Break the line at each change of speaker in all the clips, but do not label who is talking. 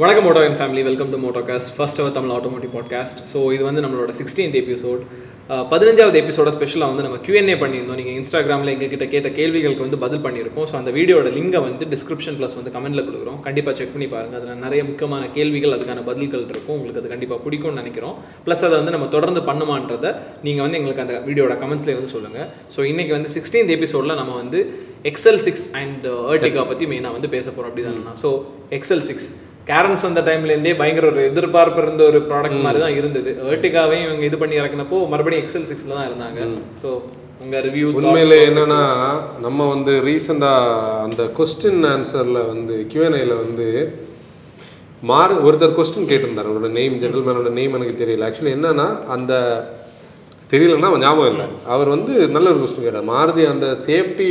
வணக்கம் Moto N family welcome to Motocast. First our Tamil automotive podcast so இது வந்து நம்மளோட சிக்ஸ்டீன்த் எபிசோட் பதினஞ்சாவது எபிசோட ஸ்பெஷலாக வந்து நம்ம கியூஎன்ஏ பண்ணியிருந்தோம். நீங்கள் இன்ஸ்டாகிராமில் எங்ககிட்ட கேட்ட கேள்விகளுக்கு வந்து பதில் பண்ணியிருக்கோம். ஸோ அந்த வீடியோட லிங்கை வந்து டிஸ்கிரிப்ஷன் ப்ளஸ் வந்து கமெண்ட்டில் கொடுக்குறோம். கண்டிப்பாக செக் பண்ணி பாருங்கள் அதில் நிறைய முக்கியமான கேள்விகள் அதுக்கான பதில்கள் இருக்கும். உங்களுக்கு அது கண்டிப்பாக பிடிக்கும்னு நினைக்கிறோம். ப்ளஸ் அதை வந்து நம்ம தொடர்ந்து பண்ணுமான்றதை நீங்கள் வந்து எங்களுக்கு அந்த வீடியோட கமெண்ட்ஸ்லேயே வந்து சொல்லுங்கள் ஸோ இன்றைக்கி வந்து சிக்ஸ்டீன்த் எபிசோடில் நம்ம வந்து எக்ஸல் சிக்ஸ் அண்ட் ஏர்டிகா பற்றி மெயினாக வந்து பேச போகிறோம் அப்படி தானே ஸோ எக்ஸல் சிக்ஸ் கேரன்ஸ் அந்த டைம்லேருந்தே பயங்கர ஒரு எதிர்பார்ப்பு இருந்த ஒரு ப்ராடக்ட் மாதிரி தான் இருந்தது. ஏர்டிகாவையும் இவங்க இது பண்ணி இறக்குனப்போ மறுபடியும் எக்ஸல் சிக்ஸில் தான் இருந்தாங்க. ஸோ உங்கள் ரிவ்யூ
உண்மையில என்னன்னா நம்ம வந்து ரீசெண்டாக அந்த கொஸ்டின் ஆன்சரில் வந்து கியூஎன்ஐல வந்து மாறு ஒருத்தர் கொஸ்டின் கேட்டிருந்தார். அவரோட நேம் ஜென்ரல்மேனோட நேம் எனக்கு தெரியல. ஆக்சுவலி என்னன்னா அந்த தெரியலன்னா ஞாபகம் இல்லை. அவர் வந்து நல்ல ஒரு கொஸ்டின் கேட்டார். மாருதி அந்த சேஃப்டி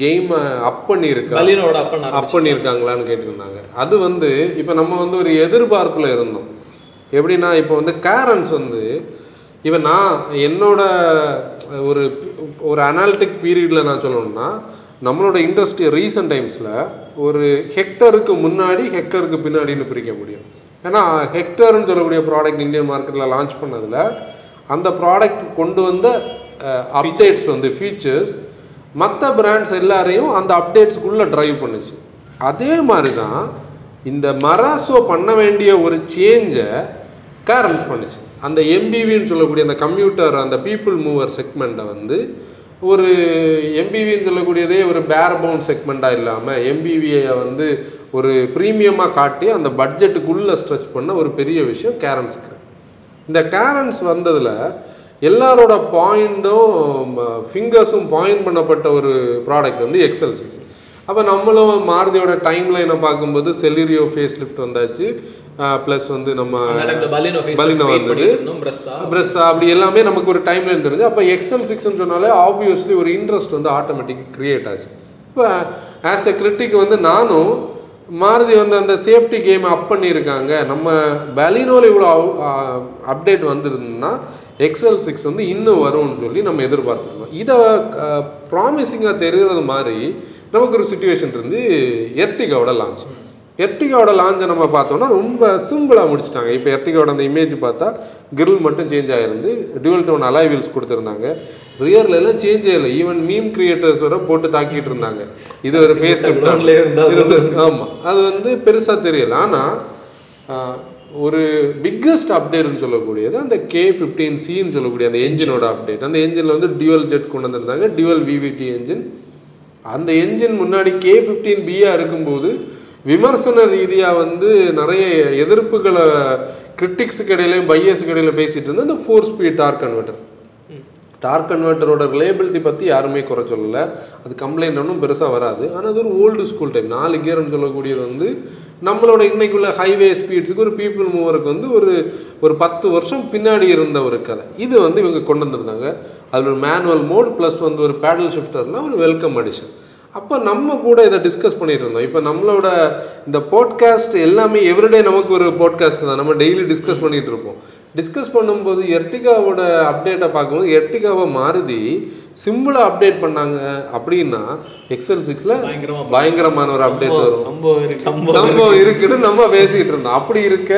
கேமை அப் பண்ணியிருக்கா
அப்பா
அப் பண்ணியிருக்காங்களான்னு கேட்டிருந்தாங்க அது வந்து இப்போ நம்ம வந்து ஒரு எதிர்பார்ப்பில் இருந்தோம். எப்படின்னா இப்போ வந்து கேரன்ஸ் வந்து இவன் நான் என்னோட ஒரு ஒரு அனாலிட்டிக் பீரியடில் நான் சொல்லணும்னா நம்மளோட இண்டஸ்ட்ரி ரீசன்ட் டைம்ஸில் ஒரு ஹெக்டருக்கு முன்னாடி ஹெக்டருக்கு பின்னாடின்னு பிரிக்க முடியும். ஏன்னா ஹெக்டர்னு சொல்லக்கூடிய ப்ராடக்ட் இந்தியன் மார்க்கெட்டில் லான்ச் பண்ணதில் அந்த ப்ராடக்ட் கொண்டு வந்த அப்டேட்ஸ் வந்து ஃபீச்சர்ஸ் மற்ற பிராண்ட்ஸ் எல்லாரையும் அந்த அப்டேட்ஸ்க்குள்ளே ட்ரைவ் பண்ணுச்சு. அதே மாதிரி தான் இந்த மராசோ பண்ண வேண்டிய ஒரு சேஞ்சை கேரன்ஸ் பண்ணுச்சு. அந்த எம்பிவின்னு சொல்லக்கூடிய அந்த கம்ப்யூட்டர் அந்த பீப்புள் மூவர் செக்மெண்ட்டை வந்து ஒரு எம்பிவின்னு சொல்லக்கூடியதே ஒரு பேர் பவுண்ட் செக்மெண்ட்டாக இல்லாமல் எம்பிவியை வந்து ஒரு ப்ரீமியமாக காட்டி அந்த பட்ஜெட்டுக்குள்ளே ஸ்ட்ரெச் பண்ண ஒரு பெரிய விஷயம் கேரன்ஸுக்கு இந்த கேரன்ஸ் வந்ததில் எல்லாரோட பாயிண்ட்டும் ஃபிங்கர்ஸும் பாயிண்ட் பண்ணப்பட்ட ஒரு ப்ராடக்ட் வந்து எக்ஸல் சிக்ஸ் அப்போ நம்மளும் மாருதியோட டைம் லைனை பார்க்கும்போது செலிரியோ ஃபேஸ் லிஃப்ட் வந்தாச்சு ப்ளஸ் வந்து நம்ம
பலினோ
வந்தது.
பிரஸ்ஸா
பிரஸ் அப்படி எல்லாமே நமக்கு ஒரு டைம் லைன் தெரிஞ்சு அப்போ எக்ஸல் சிக்ஸ்னு சொன்னாலே ஆப்வியஸ்லி ஒரு இன்ட்ரெஸ்ட் வந்து ஆட்டோமேட்டிக் கிரியேட் ஆச்சு. இப்போ ஆஸ் எ கிரிட்டிக் வந்து நானும் மாருதி வந்து அந்த சேஃப்டி கேம் அப் பண்ணியிருக்காங்க. நம்ம பலினோவில் இவ்வளோ அப்டேட் வந்திருந்ததுன்னா எக்ஸல் சிக்ஸ் வந்து இன்னும் வரும்னு சொல்லி நம்ம எதிர்பார்த்துருக்கோம் இதை ப்ராமிசிங்காக தெரிகிறது மாதிரி நமக்கு ஒரு சுச்சுவேஷன் இருந்து எர்டிகாவோட லான்ச் எர்டிகாவோட லான்ச்சை நம்ம பார்த்தோம்னா ரொம்ப சிம்பிளாக முடிச்சிட்டாங்க. இப்போ எர்டிகாவோட அந்த இமேஜ் பார்த்தா கிரில் மட்டும் சேஞ்ச் ஆகிருந்து டியூவல் டோன் அலாய் வீல்ஸ் கொடுத்துருந்தாங்க. ரியர்ல எல்லாம் சேஞ்ச் ஆகல. ஈவன் மீம் கிரியேட்டர்ஸ் வர போட்டு தாக்கிட்டு இருந்தாங்க. இது ஒரு ஃபேஸ் ஆமாம் அது வந்து பெருசாக தெரியல. ஆனால் ஒரு பிக்கஸ்ட் அப்டேட்னு சொல்லக்கூடியது அந்த கே ஃபிஃப்டீன் சின்னு சொல்லக்கூடிய அந்த என்ஜினோட அப்டேட் அந்த என்ஜினில் வந்து டியூவல் ஜெட் கொண்டு வந்திருந்தாங்க டியூவல் விவிடி என்ஜின் அந்த என்ஜின் முன்னாடி கே ஃபிஃப்டீன் பியாக இருக்கும்போது விமர்சன ரீதியாக வந்து நிறைய எதிர்ப்புகளை கிரிட்டிக்ஸுக்கு இடையிலையும் பையஸுக்கு இடையில பேசிகிட்டு இருந்தது அந்த four speed torque converter torque கன்வெர்ட்டரோட reliability பற்றி யாருமே குறை சொல்லலை. அது கம்ப்ளைண்ட் ஒன்றும் பெருசாக வராது. ஆனால் அது ஒரு ஓல்டு ஸ்கூல் டைப் நாலு கியர்னு சொல்லக்கூடியது வந்து நம்மளோட இன்னைக்குள்ள ஹைவே ஸ்பீட்ஸுக்கு ஒரு பீப்புள் மூவருக்கு வந்து ஒரு ஒரு பத்து வருஷம் பின்னாடி இருந்த ஒரு கதை. இது வந்து இவங்க கொண்டு வந்திருந்தாங்க. அதில் ஒரு மேனுவல் மோட் ப்ளஸ் வந்து ஒரு பேடல் ஷிஃப்டர்லாம் ஒரு வெல்கம் அடிஷன் அப்போ நம்ம கூட இதை டிஸ்கஸ் பண்ணிட்டு இருந்தோம். இப்போ நம்மளோட இந்த போட்காஸ்ட் எல்லாமே எவ்ரிடே நமக்கு ஒரு போட்காஸ்ட் தான். நம்ம டெய்லி டிஸ்கஸ் பண்ணிட்டு இருப்போம். டிஸ்கஸ் பண்ணும்போது எர்டிகாவோட அப்டேட்டை பார்க்கும்போது எர்டிகாவை மாருதி சிம்பிளாக அப்டேட் பண்ணாங்க அப்படின்னா எக்ஸல் சிக்ஸில் பயங்கரமான ஒரு அப்டேட் வரும்.
சம்பவம் இருக்கு. சம்பவம்
சம்பவம் இருக்குன்னு நம்ம பேசிக்கிட்டு இருந்தோம். அப்படி இருக்க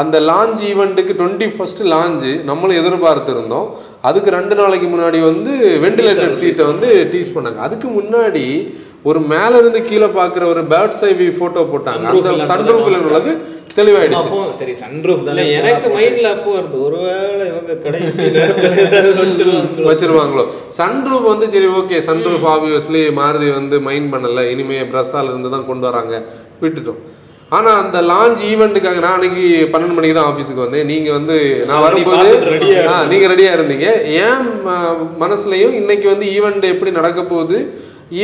அந்த லான்ச் ஈவெண்ட்டுக்கு டுவெண்ட்டி ஃபர்ஸ்ட் லான்ச்சு நம்மளும் எதிர்பார்த்து இருந்தோம் அதுக்கு ரெண்டு நாளைக்கு முன்னாடி வந்து வெண்டிலேட்டட் சீட்டை வந்து டீஸ் பண்ணாங்க. அதுக்கு முன்னாடி ஒரு மேல இருந்து கீழே பார்க்குற ஒரு பேர்ட்ஸ் ஐ வி ஃபோட்டோ போட்டாங்க. அந்த சன்ரூஃபில் உள்ளது தெளிவாயிடுச்சு.
சரி சன்ரூஃப் தானே
எனக்கு மைண்ட்ல அப்போ வருது ஒருவேளை இவங்க கடைசி
வச்சிருவாங்களோ. சன்ரூஃப் வந்து சரி ஓகே சன்ரூஃப் ஆப்வியஸ்லி மாருதி வந்து மைண்ட் பண்ணல. இனிமே பிரஸ்ஸால இருந்து தான் கொண்டு வராங்க. விட்டுட்டோம். ஆனா அந்த லான்ச் ஈவெண்ட்டுக்காக நான் அன்னைக்கு பன்னெண்டு மணிக்கு தான் ஆஃபீஸுக்கு வந்தேன். நீங்க வந்து நான் வரும்போது நீங்க ரெடியா இருந்தீங்க. ஏன் மனசுலயும் இன்னைக்கு வந்து ஈவெண்ட் எப்படி நடக்க போகுது?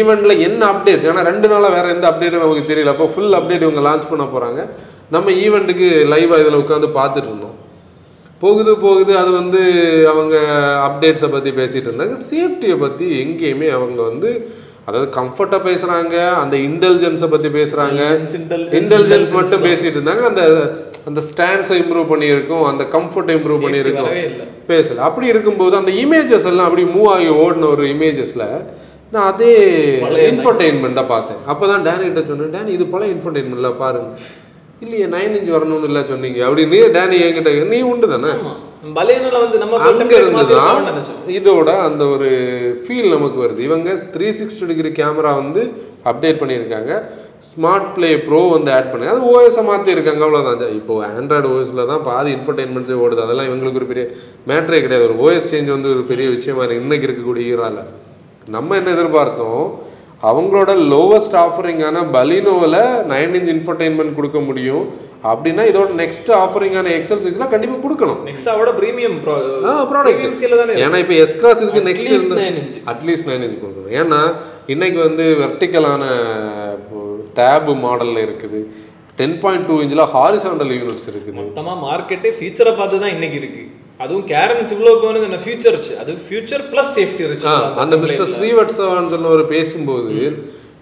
ஈவெண்ட்ல என்ன அப்டேட்ஸ் ஏன்னா ரெண்டு நாளா வேற எந்த அப்டேட்டும் நமக்கு தெரியல. அப்போ ஃபுல் அப்டேட் இவங்க லான்ச் பண்ண போறாங்க. நம்ம ஈவெண்ட்டுக்கு லைவா இதுல உட்காந்து பார்த்துட்டு இருந்தோம். போகுது போகுது அது வந்து அவங்க அப்டேட்ஸை பற்றி பேசிகிட்டு இருந்தாங்க. சேஃப்டியை பற்றி எங்கேயுமே அவங்க வந்து அதாவது கம்ஃபர்ட்டாக பேசுகிறாங்க அந்த இன்டெலிஜென்ஸை பற்றி பேசுகிறாங்க இன்டெலிஜென்ஸ் மட்டும் பேசிட்டு இருந்தாங்க. அந்த அந்த ஸ்டாண்ட்ஸை இம்ப்ரூவ் பண்ணியிருக்கோம் அந்த கம்ஃபர்ட்டை இம்ப்ரூவ் பண்ணியிருக்கோம். பேசல. அப்படி இருக்கும்போது அந்த இமேஜஸ் எல்லாம் அப்படி மூவ் ஆகி ஓடின ஒரு இமேஜஸில் நான் அதே இன்ஃபர்டெயின்மெண்ட்டாக பார்த்தேன். அப்போ தான் டேனிகிட்ட சொன்னேன் டேனி இது போல இன்ஃபர்டெயின்மெண்ட்டில் பாருங்க. இல்லையே நைன் இன்ச் வரணும்னு இல்லை சொன்னீங்க. அப்படின்னு டேனி என்கிட்ட நீ உண்டு தானே?
பலேனோல வந்து நம்ம
இதோட அந்த ஒரு ஃபீல் நமக்கு வருது. இவங்க த்ரீ சிக்ஸ்டி டிகிரி கேமரா வந்து அப்டேட் பண்ணியிருக்காங்க. ஸ்மார்ட் ப்ளே ப்ரோ வந்து ஆட் பண்ணி அது ஓஎஸை மாற்றி இருக்காங்க அவ்வளோதான் இப்போ ஆண்ட்ராய்டு ஓஎஸில் தான் பாதி இன்ஃபர்டைன்மெண்ட்ஸே ஓடுது. அதெல்லாம் இவங்களுக்கு ஒரு பெரிய மேட்ரே கிடையாது. ஒரு ஓஎஸ் சேஞ்ச் வந்து ஒரு பெரிய விஷயமா இருக்கு. இன்னைக்கு இருக்கக்கூடிய ஈரால நம்ம என்ன எதிர்பார்த்தோம்? அவங்களோட லோவஸ்ட் ஆஃபரிங்கான பலினோவில் நைன் இன்ச் இன்ஃபர்டைன்மெண்ட் கொடுக்க முடியும். அப்படின்னா இதோட நெக்ஸ்ட் ஆஃபரிங்கான எக்ஸல் சிக்ஸ்லாம் கண்டிப்பாக கொடுக்கணும்.
நெக்ஸாவோட பிரீமியம்
ப்ராடக்ட் ஏன்னா இப்போ எஸ் கிராஸ் இதுக்கு நெக்ஸ்ட் இருந்து. அட்லீஸ்ட் நைன் இன்ச் கொடுக்கணும். ஏன்னா இன்னைக்கு வந்து வெர்டிக்கலான டேபு மாடலில் இருக்குது. டென் பாயிண்ட் டூ இன்ச்சில் ஹாரிசாண்டல் யூனிட்ஸ் இருக்குது.
மொத்தமா மார்க்கெட்டே ஃபீச்சரை பார்த்து தான் இன்னைக்கு இருக்கு. அதுவும் கேரன்ஸ் இவ்வளோ போனது என்ன ஃபியூச்சர்ஸ் அது ஃபியூச்சர் ப்ளஸ் சேஃப்டி
ஆ,
இருந்துச்சு
அந்த மிஸ்டர் ஸ்ரீவத்சவான்னு சொன்னவர் பேசும்போது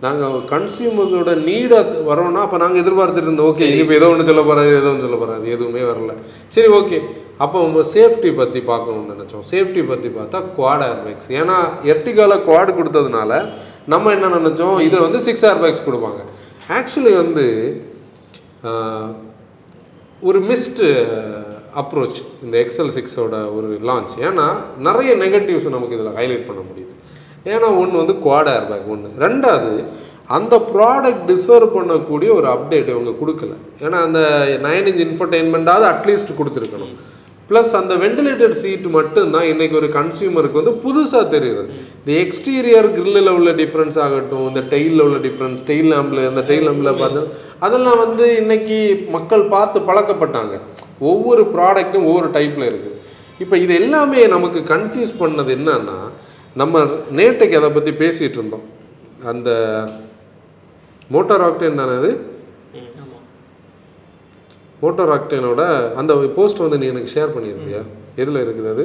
நாங்கள் கன்சியூமர்ஸோட நீடை வரோம்னா அப்போ நாங்கள் எதிர்பார்த்துட்டு இருந்தோம். ஓகே இது இப்போ ஏதோ ஒன்று சொல்ல போகிறாரு ஏதோ ஒன்று சொல்ல போகிறாரு எதுவுமே வரல. சரி ஓகே. அப்போ நம்ம சேஃப்டி பற்றி பார்க்கணும்னு நினச்சோம். சேஃப்டி பற்றி பார்த்தா குவாட் ஏர்பேக்ஸ் ஏன்னா எர்டிகால குவாட் கொடுத்ததுனால நம்ம என்ன நினச்சோம்? இதில் வந்து சிக்ஸ் ஏர்பேக்ஸ் கொடுப்பாங்க. ஆக்சுவலி வந்து ஒரு மிஸ்டு அப்ரோச் இந்த எக்ஸல் சிக்ஸோட ஒரு லான்ச் ஏன்னா நிறைய நெகட்டிவ்ஸ் நமக்கு இதில் ஹைலைட் பண்ண முடியுது. ஏன்னா ஒன்று வந்து குவாட் ஏர்பேக் ஒன்று ரெண்டாவது அந்த ப்ராடக்ட் டிசர்வ் பண்ணக்கூடிய ஒரு அப்டேட் இவங்க கொடுக்கல. ஏன்னா அந்த நைன் இன்ச் இன்ஃபர்டெயின்மெண்ட்டாவது அட்லீஸ்ட் கொடுத்துருக்கணும். ப்ளஸ் அந்த வெண்டிலேட்டட் சீட் மட்டும்தான் இன்னைக்கு ஒரு கன்சியூமருக்கு வந்து புதுசாக தெரியுது. இந்த எக்ஸ்டீரியர் கிரில்லில் உள்ள டிஃப்ரென்ஸ் ஆகட்டும் இந்த டெயிலில் உள்ள டிஃப்ரென்ஸ் டெயில் லேம்பில் அந்த டெயில் லேம்பில் பார்த்து அதெல்லாம் வந்து இன்னைக்கு மக்கள் பார்த்து பழக்கப்பட்டாங்க. ஒவ்வொரு ப்ராடக்ட்டும் ஒவ்வொரு டைப்பில் இருக்குது இப்போ இது எல்லாமே நமக்கு கன்ஃபியூஸ் பண்ணது என்னன்னா நம்ம நேட்டைக்கு அதை பற்றி பேசிகிட்டு இருந்தோம். அந்த மோட்டார் ஆக்டேன் தானே அது? மோட்டார் ஆக்டேனோட அந்த போஸ்ட் வந்து நீ எனக்கு ஷேர் பண்ணியிருந்தியா? எதில் இருக்குது அது?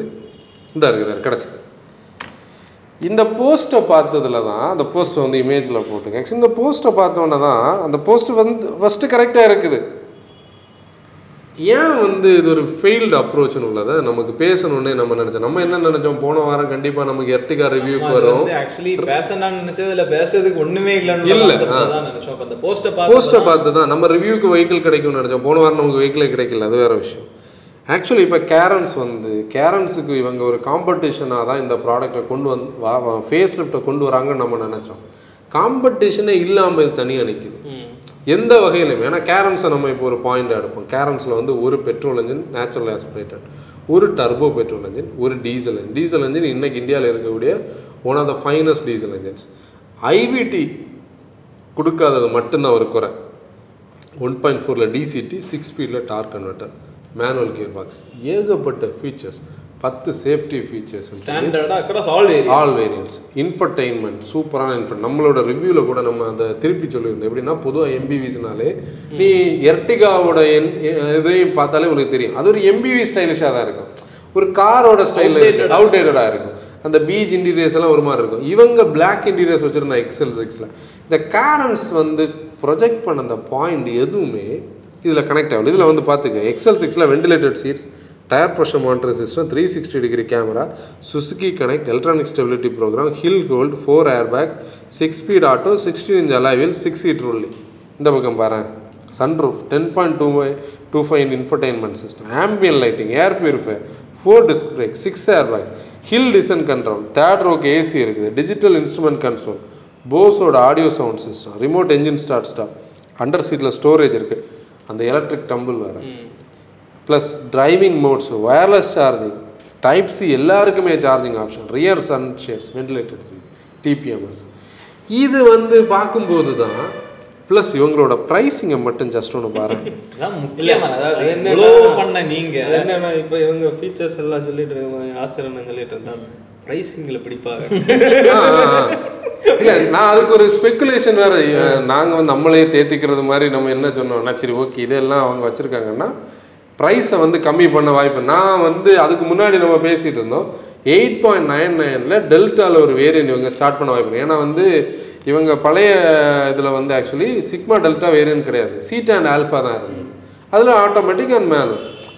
இந்த இருக்குது கிடச்சி இந்த போஸ்ட்டை பார்த்ததுல தான் அந்த போஸ்ட்டை வந்து இமேஜில் போட்டுங்க. ஆக்சுவலி இந்த போஸ்ட்டை பார்த்தோன்னே தான் அந்த போஸ்ட் வந்து ஃபஸ்ட்டு கரெக்டாக இருக்குது. ஏன் வந்து இது ஒரு ஃபெயில்டு அப்ரோச்னு உள்ளதை நமக்கு பேசணுன்னே நம்ம நினச்சோம்? நம்ம என்ன நினச்சோம்? போன வாரம் கண்டிப்பாக நமக்கு எர்டிகா ரிவ்யூக்கு வரும்.
ஆக்சுவலி பேசணும்னு நினைச்சது இல்ல பேசுறதுக்கு ஒண்ணுமே இல்லன்னு
இல்ல,
நினைச்சோம். அந்த போஸ்ட
போஸ்ட்டை
பார்த்து
தான் நம்ம ரிவ்யூக்கு வெஹிக்கிள் கிடைக்கும்னு நினச்சோம். போன வாரம் நமக்கு வெஹிக்கிளே கிடைக்கல. அது வேற விஷயம். ஆக்சுவலி இப்போ கேரன்ஸ் வந்து கேரன்ஸுக்கு இவங்க ஒரு காம்படிஷனாக தான் இந்த ப்ராடக்ட்டை கொண்டு வந்து வா ஃபேஸ் லிஃப்ட்டை கொண்டு வராங்கன்னு நம்ம நினச்சோம். காம்படிஷனே இல்லாமல் இது தனியாக நிற்குது எந்த வகையிலும் ஏன்னா கேரன்ஸை நம்ம இப்போ ஒரு பாயிண்ட் எடுப்போம். கேரன்ஸில் வந்து ஒரு பெட்ரோல் இன்ஜின் நேச்சுரல் ஆஸ்பிரேட்டட் ஒரு டர்போ பெட்ரோல் இன்ஜின் ஒரு டீசல் இன்ஜின் டீசல் இன்ஜின் இன்னைக்கு இந்தியாவில் இருக்கக்கூடிய one of the finest diesel engines IVT கொடுக்காதது மட்டும்தான் ஒரு குறை. ஒன் பாயிண்ட் ஃபோரில் டிசிடி சிக்ஸ் ஸ்பீடில் torque converter manual gear box ஏகப்பட்ட ஃபீச்சர்ஸ் பத்து safety features
ஸ்டாண்டர்டா across all
all variants infotainment சூப்பரான இன்ஃபர் நம்மளோட ரிவ்யூவில் கூட நம்ம அந்த திருப்பி சொல்லியிருந்தோம். எப்படின்னா பொதுவாக எம்பிவிஸ்னாலே நீ எர்டிகாவோட என் இதையும் பார்த்தாலே உனக்கு தெரியும். அது ஒரு எம்பிவி ஸ்டைலிஷாக தான் இருக்கும். ஒரு காரோட ஸ்டைலில் அவுடேட்டடாக இருக்கும். அந்த பீச் இன்டீரியர்ஸ் எல்லாம் ஒரு மாதிரி இருக்கும். இவங்க பிளாக் இன்டீரியர்ஸ் வச்சுருந்தா எக்ஸல் சிக்ஸில் இந்த காரன்ஸ் வந்து ப்ரொஜெக்ட் பண்ண அந்த பாயிண்ட் எதுவுமே இதில் கனெக்ட் ஆகல. இதில் வந்து பார்த்துக்க எக்ஸல் சிக்ஸில் ventilated seats tyre pressure monitor system three sixty degree camera Suzuki connect electronic stability program hill hold four air bags six speed auto sixteen inch அலாவில் six seat ரோல்லி இந்த பக்கம் பாரு sunroof ten point two two five infotainment system ambient lighting air purifier four disc brake six air bags hill descent control third ரோக்கு AC இருக்குது. Digital instrument console போஸோட audio sound system remote engine start stop under சீட்டில் storage இருக்குது அந்த electric tumble வேறு. Plus driving modes wireless charging type C எல்லாருக்குமே charging option rear sun shades ventilated seats TPMS இது வந்து பார்க்கும்போது தான் ப்ளஸ் இவங்களோட ப்ரைஸிங்கை மட்டும் ஜஸ்ட் ஒன்று பாருங்க.
அதாவது இவ்வளோ பண்ண நீங்க.
அது என்னன்னா இப்போ இவங்க ஃபீச்சர்ஸ் எல்லாம் சொல்லிட்டு இருக்காங்க ஆசிரியர் சொல்லிட்டு இருந்தாங்க. ப்ரைஸிங்கில் பிடிப்பாங்க.
இல்ல நான் அதுக்கு ஒரு ஸ்பெகுலேஷன் வேற அஹ், நாங்க வந்து நம்மளே தேத்திக்கிறது மாதிரி நம்ம என்ன சொன்னோம்னா சரி ஓகே இதெல்லாம் அவங்க வச்சிருக்காங்கன்னா ப்ரைஸை வந்து கம்மி பண்ண வாய்ப்பு. நான் வந்து அதுக்கு முன்னாடி நம்ம பேசிகிட்டு இருந்தோம். எயிட் பாயிண்ட் நைன் நைனில் டெல்டாவில் ஒரு வேரியன்ட் இவங்க ஸ்டார்ட் பண்ண வாய்ப்பு ஏன்னா வந்து இவங்க பழைய இதில் வந்து ஆக்சுவலி சிக்மா டெல்டா வேரியன்ட் கிடையாது. சீட் அண்ட் ஆல்ஃபா தான் இருந்தது. அதில் ஆட்டோமேட்டிக் அண்ட்